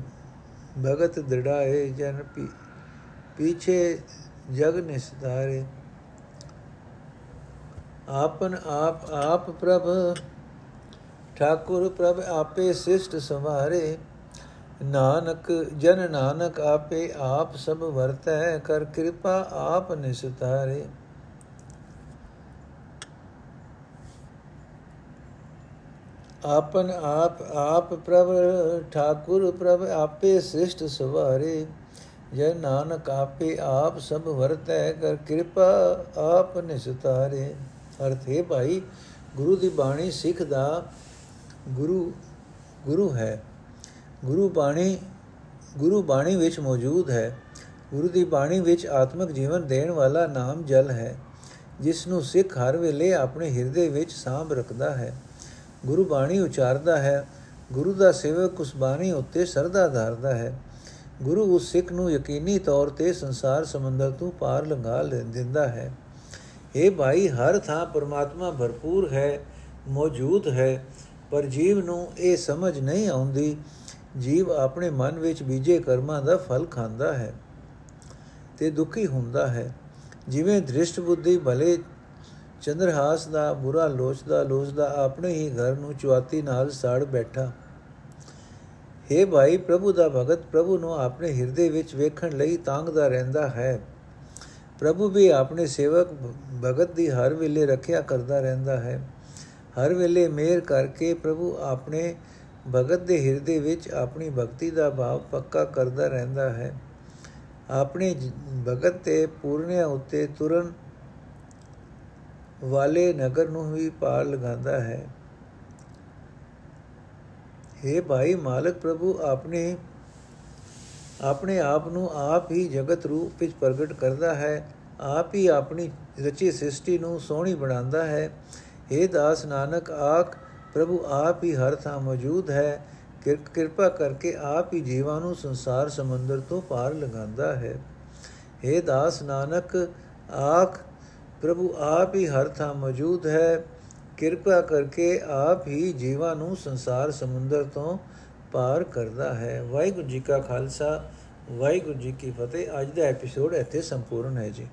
ਭਗਤ ਦ੍ਰਿੜਾਏ ਜਨ ਪੀ ਪੀਛੇ ਜਗ ਨਿਸਤਾਰੇ ਆਪਨ ਆਪ ਆਪ ਪ੍ਰਭ ਠਾਕੁਰ ਪ੍ਰਭ ਆਪੇ ਸਿਸ਼ਟ ਸਵਾਰੇ ਨਾਨਕ ਜਨ ਨਾਨਕ ਆਪੇ ਆਪ ਸਭ ਵਰਤੈ ਕਰ ਕਿਰਪਾ ਆਪ ਨਿਸਤਾਰੇ ਆਪਨ ਆਪ ਆਪ ਪ੍ਰਭ ਠਾਕੁਰ ਪ੍ਰਭ ਆਪੇ ਸ੍ਰਿਸ਼ਟ ਸਵਾਰੇ ਜੈ ਨਾਨਕ ਆਪੇ ਆਪ ਸਭ ਵਰਤੈ ਕਰ ਕਿਰਪਾ ਆਪ ਨਿਸਤਾਰੇ ਅਰਥ ਹੈ ਭਾਈ ਗੁਰੂ ਦੀ ਬਾਣੀ ਸਿੱਖ ਦਾ ਗੁਰੂ ਗੁਰੂ ਹੈ। ਗੁਰੂ ਬਾਣੀ ਗੁਰੂ ਬਾਣੀ ਵਿੱਚ ਮੌਜੂਦ ਹੈ। ਗੁਰੂ ਦੀ ਬਾਣੀ ਵਿੱਚ ਆਤਮਿਕ ਜੀਵਨ ਦੇਣ ਵਾਲਾ ਨਾਮ ਜਲ ਹੈ, ਜਿਸ ਨੂੰ ਸਿੱਖ ਹਰ ਵੇਲੇ ਆਪਣੇ ਹਿਰਦੇ ਵਿੱਚ ਸਾਂਭ ਰੱਖਦਾ ਹੈ। ਗੁਰੂ ਬਾਣੀ ਉਚਾਰਦਾ ਹੈ। ਗੁਰੂ ਦਾ ਸੇਵਕ ਉਸ ਬਾਣੀ ਉੱਤੇ ਸਰਦਾ ਧਾਰਦਾ ਹੈ। ਗੁਰੂ ਉਸ ਸਿੱਖ ਨੂੰ ਯਕੀਨੀ ਤੌਰ ਤੇ ਸੰਸਾਰ ਸਮੁੰਦਰ ਤੋਂ ਪਾਰ ਲੰਘਾ ਦਿੰਦਾ ਹੈ। ਇਹ ਭਾਈ, ਹਰ ਥਾਂ ਪਰਮਾਤਮਾ ਭਰਪੂਰ ਹੈ, ਮੌਜੂਦ ਹੈ। ਪਰ ਜੀਵ ਨੂੰ ਇਹ ਸਮਝ ਨਹੀਂ ਆਉਂਦੀ, ਜੀਵ ਆਪਣੇ ਮਨ ਵਿੱਚ ਬੀਜੇ ਕਰਮਾਂ ਦਾ ਫਲ ਖਾਂਦਾ ਹੈ ਤੇ ਦੁਖੀ ਹੁੰਦਾ ਹੈ। ਜਿਵੇਂ ਦ੍ਰਿਸ਼ਟ ਬੁੱਧੀ ਭਲੇ ਚੰਦਰਹਾਸ ਦਾ, ਬੁਰਾ ਲੋਚਦਾ ਲੋਚਦਾ ਆਪਣੇ ਹੀ ਘਰ ਨੂੰ ਚੁਆਤੀ ਨਾਲ ਸਾੜ ਬੈਠਾ। हे ਭਾਈ ਪ੍ਰਭੂ ਦਾ ਭਗਤ, ਪ੍ਰਭੂ ਨੂੰ ਆਪਣੇ ਹਿਰਦੇ ਵਿੱਚ ਵੇਖਣ ਲਈ ਤਾਂਗਦਾ ਰਹਿੰਦਾ ਹੈ। ਪ੍ਰਭੂ ਵੀ ਆਪਣੇ ਸੇਵਕ ਭਗਤ ਦੀ ਹਰ ਵੇਲੇ ਰੱਖਿਆ ਕਰਦਾ ਰਹਿੰਦਾ ਹੈ। ਹਰ ਵੇਲੇ ਮੇਰ ਕਰਕੇ ਪ੍ਰਭੂ ਆਪਣੇ ਭਗਤ ਦੇ ਹਿਰਦੇ ਵਿੱਚ ਆਪਣੀ ਭਗਤੀ ਦਾ ਭਾਵ ਪੱਕਾ ਕਰਦਾ ਰਹਿੰਦਾ ਹੈ। ਆਪਣੇ ਭਗਤ ਤੇ ਪੂਰਨਿਆ ਉੱਤੇ ਤੁਰਨ ਵਾਲੇ ਨਗਰ ਨੂੰ ਵੀ ਪਾਰ ਲਗਾਉਂਦਾ ਹੈ। हे ਭਾਈ ਮਾਲਕ ਪ੍ਰਭੂ, ਆਪਣੇ ਆਪਣੇ ਆਪ ਨੂੰ ਆਪ ਹੀ ਜਗਤ ਰੂਪ ਵਿੱਚ ਪ੍ਰਗਟ ਕਰਦਾ ਹੈ। ਆਪ ਹੀ ਆਪਣੀ ਰਚੀ ਸ੍ਰਿਸ਼ਟੀ ਨੂੰ ਸੋਹਣੀ ਬਣਾਉਂਦਾ ਹੈ। हे ਦਾਸ ਨਾਨਕ, ਆਖ, ਪ੍ਰਭੂ ਆਪ ਹੀ ਹਰ ਥਾਂ ਮੌਜੂਦ ਹੈ। ਕਿਰਪਾ ਕਰਕੇ ਆਪ ਹੀ ਜੀਵਾਂ ਨੂੰ ਸੰਸਾਰ ਸਮੁੰਦਰ ਤੋਂ ਪਾਰ ਲਗਾਉਂਦਾ ਹੈ। हे ਦਾਸ ਨਾਨਕ, ਆਖ, ਪ੍ਰਭੂ ਆਪ ਹੀ ਹਰ ਥਾਂ ਮੌਜੂਦ ਹੈ। ਕਿਰਪਾ ਕਰਕੇ ਆਪ ਹੀ ਜੀਵਾਂ ਨੂੰ ਸੰਸਾਰ ਸਮੁੰਦਰ ਤੋਂ ਪਾਰ ਕਰਦਾ ਹੈ। ਵਾਹਿਗੁਰੂ ਜੀ ਕਾ ਖਾਲਸਾ, ਵਾਹਿਗੁਰੂ ਜੀ ਕੀ ਫਤਿਹ। ਅੱਜ ਦਾ ਐਪੀਸੋਡ ਇੱਥੇ ਸੰਪੂਰਨ ਹੈ ਜੀ।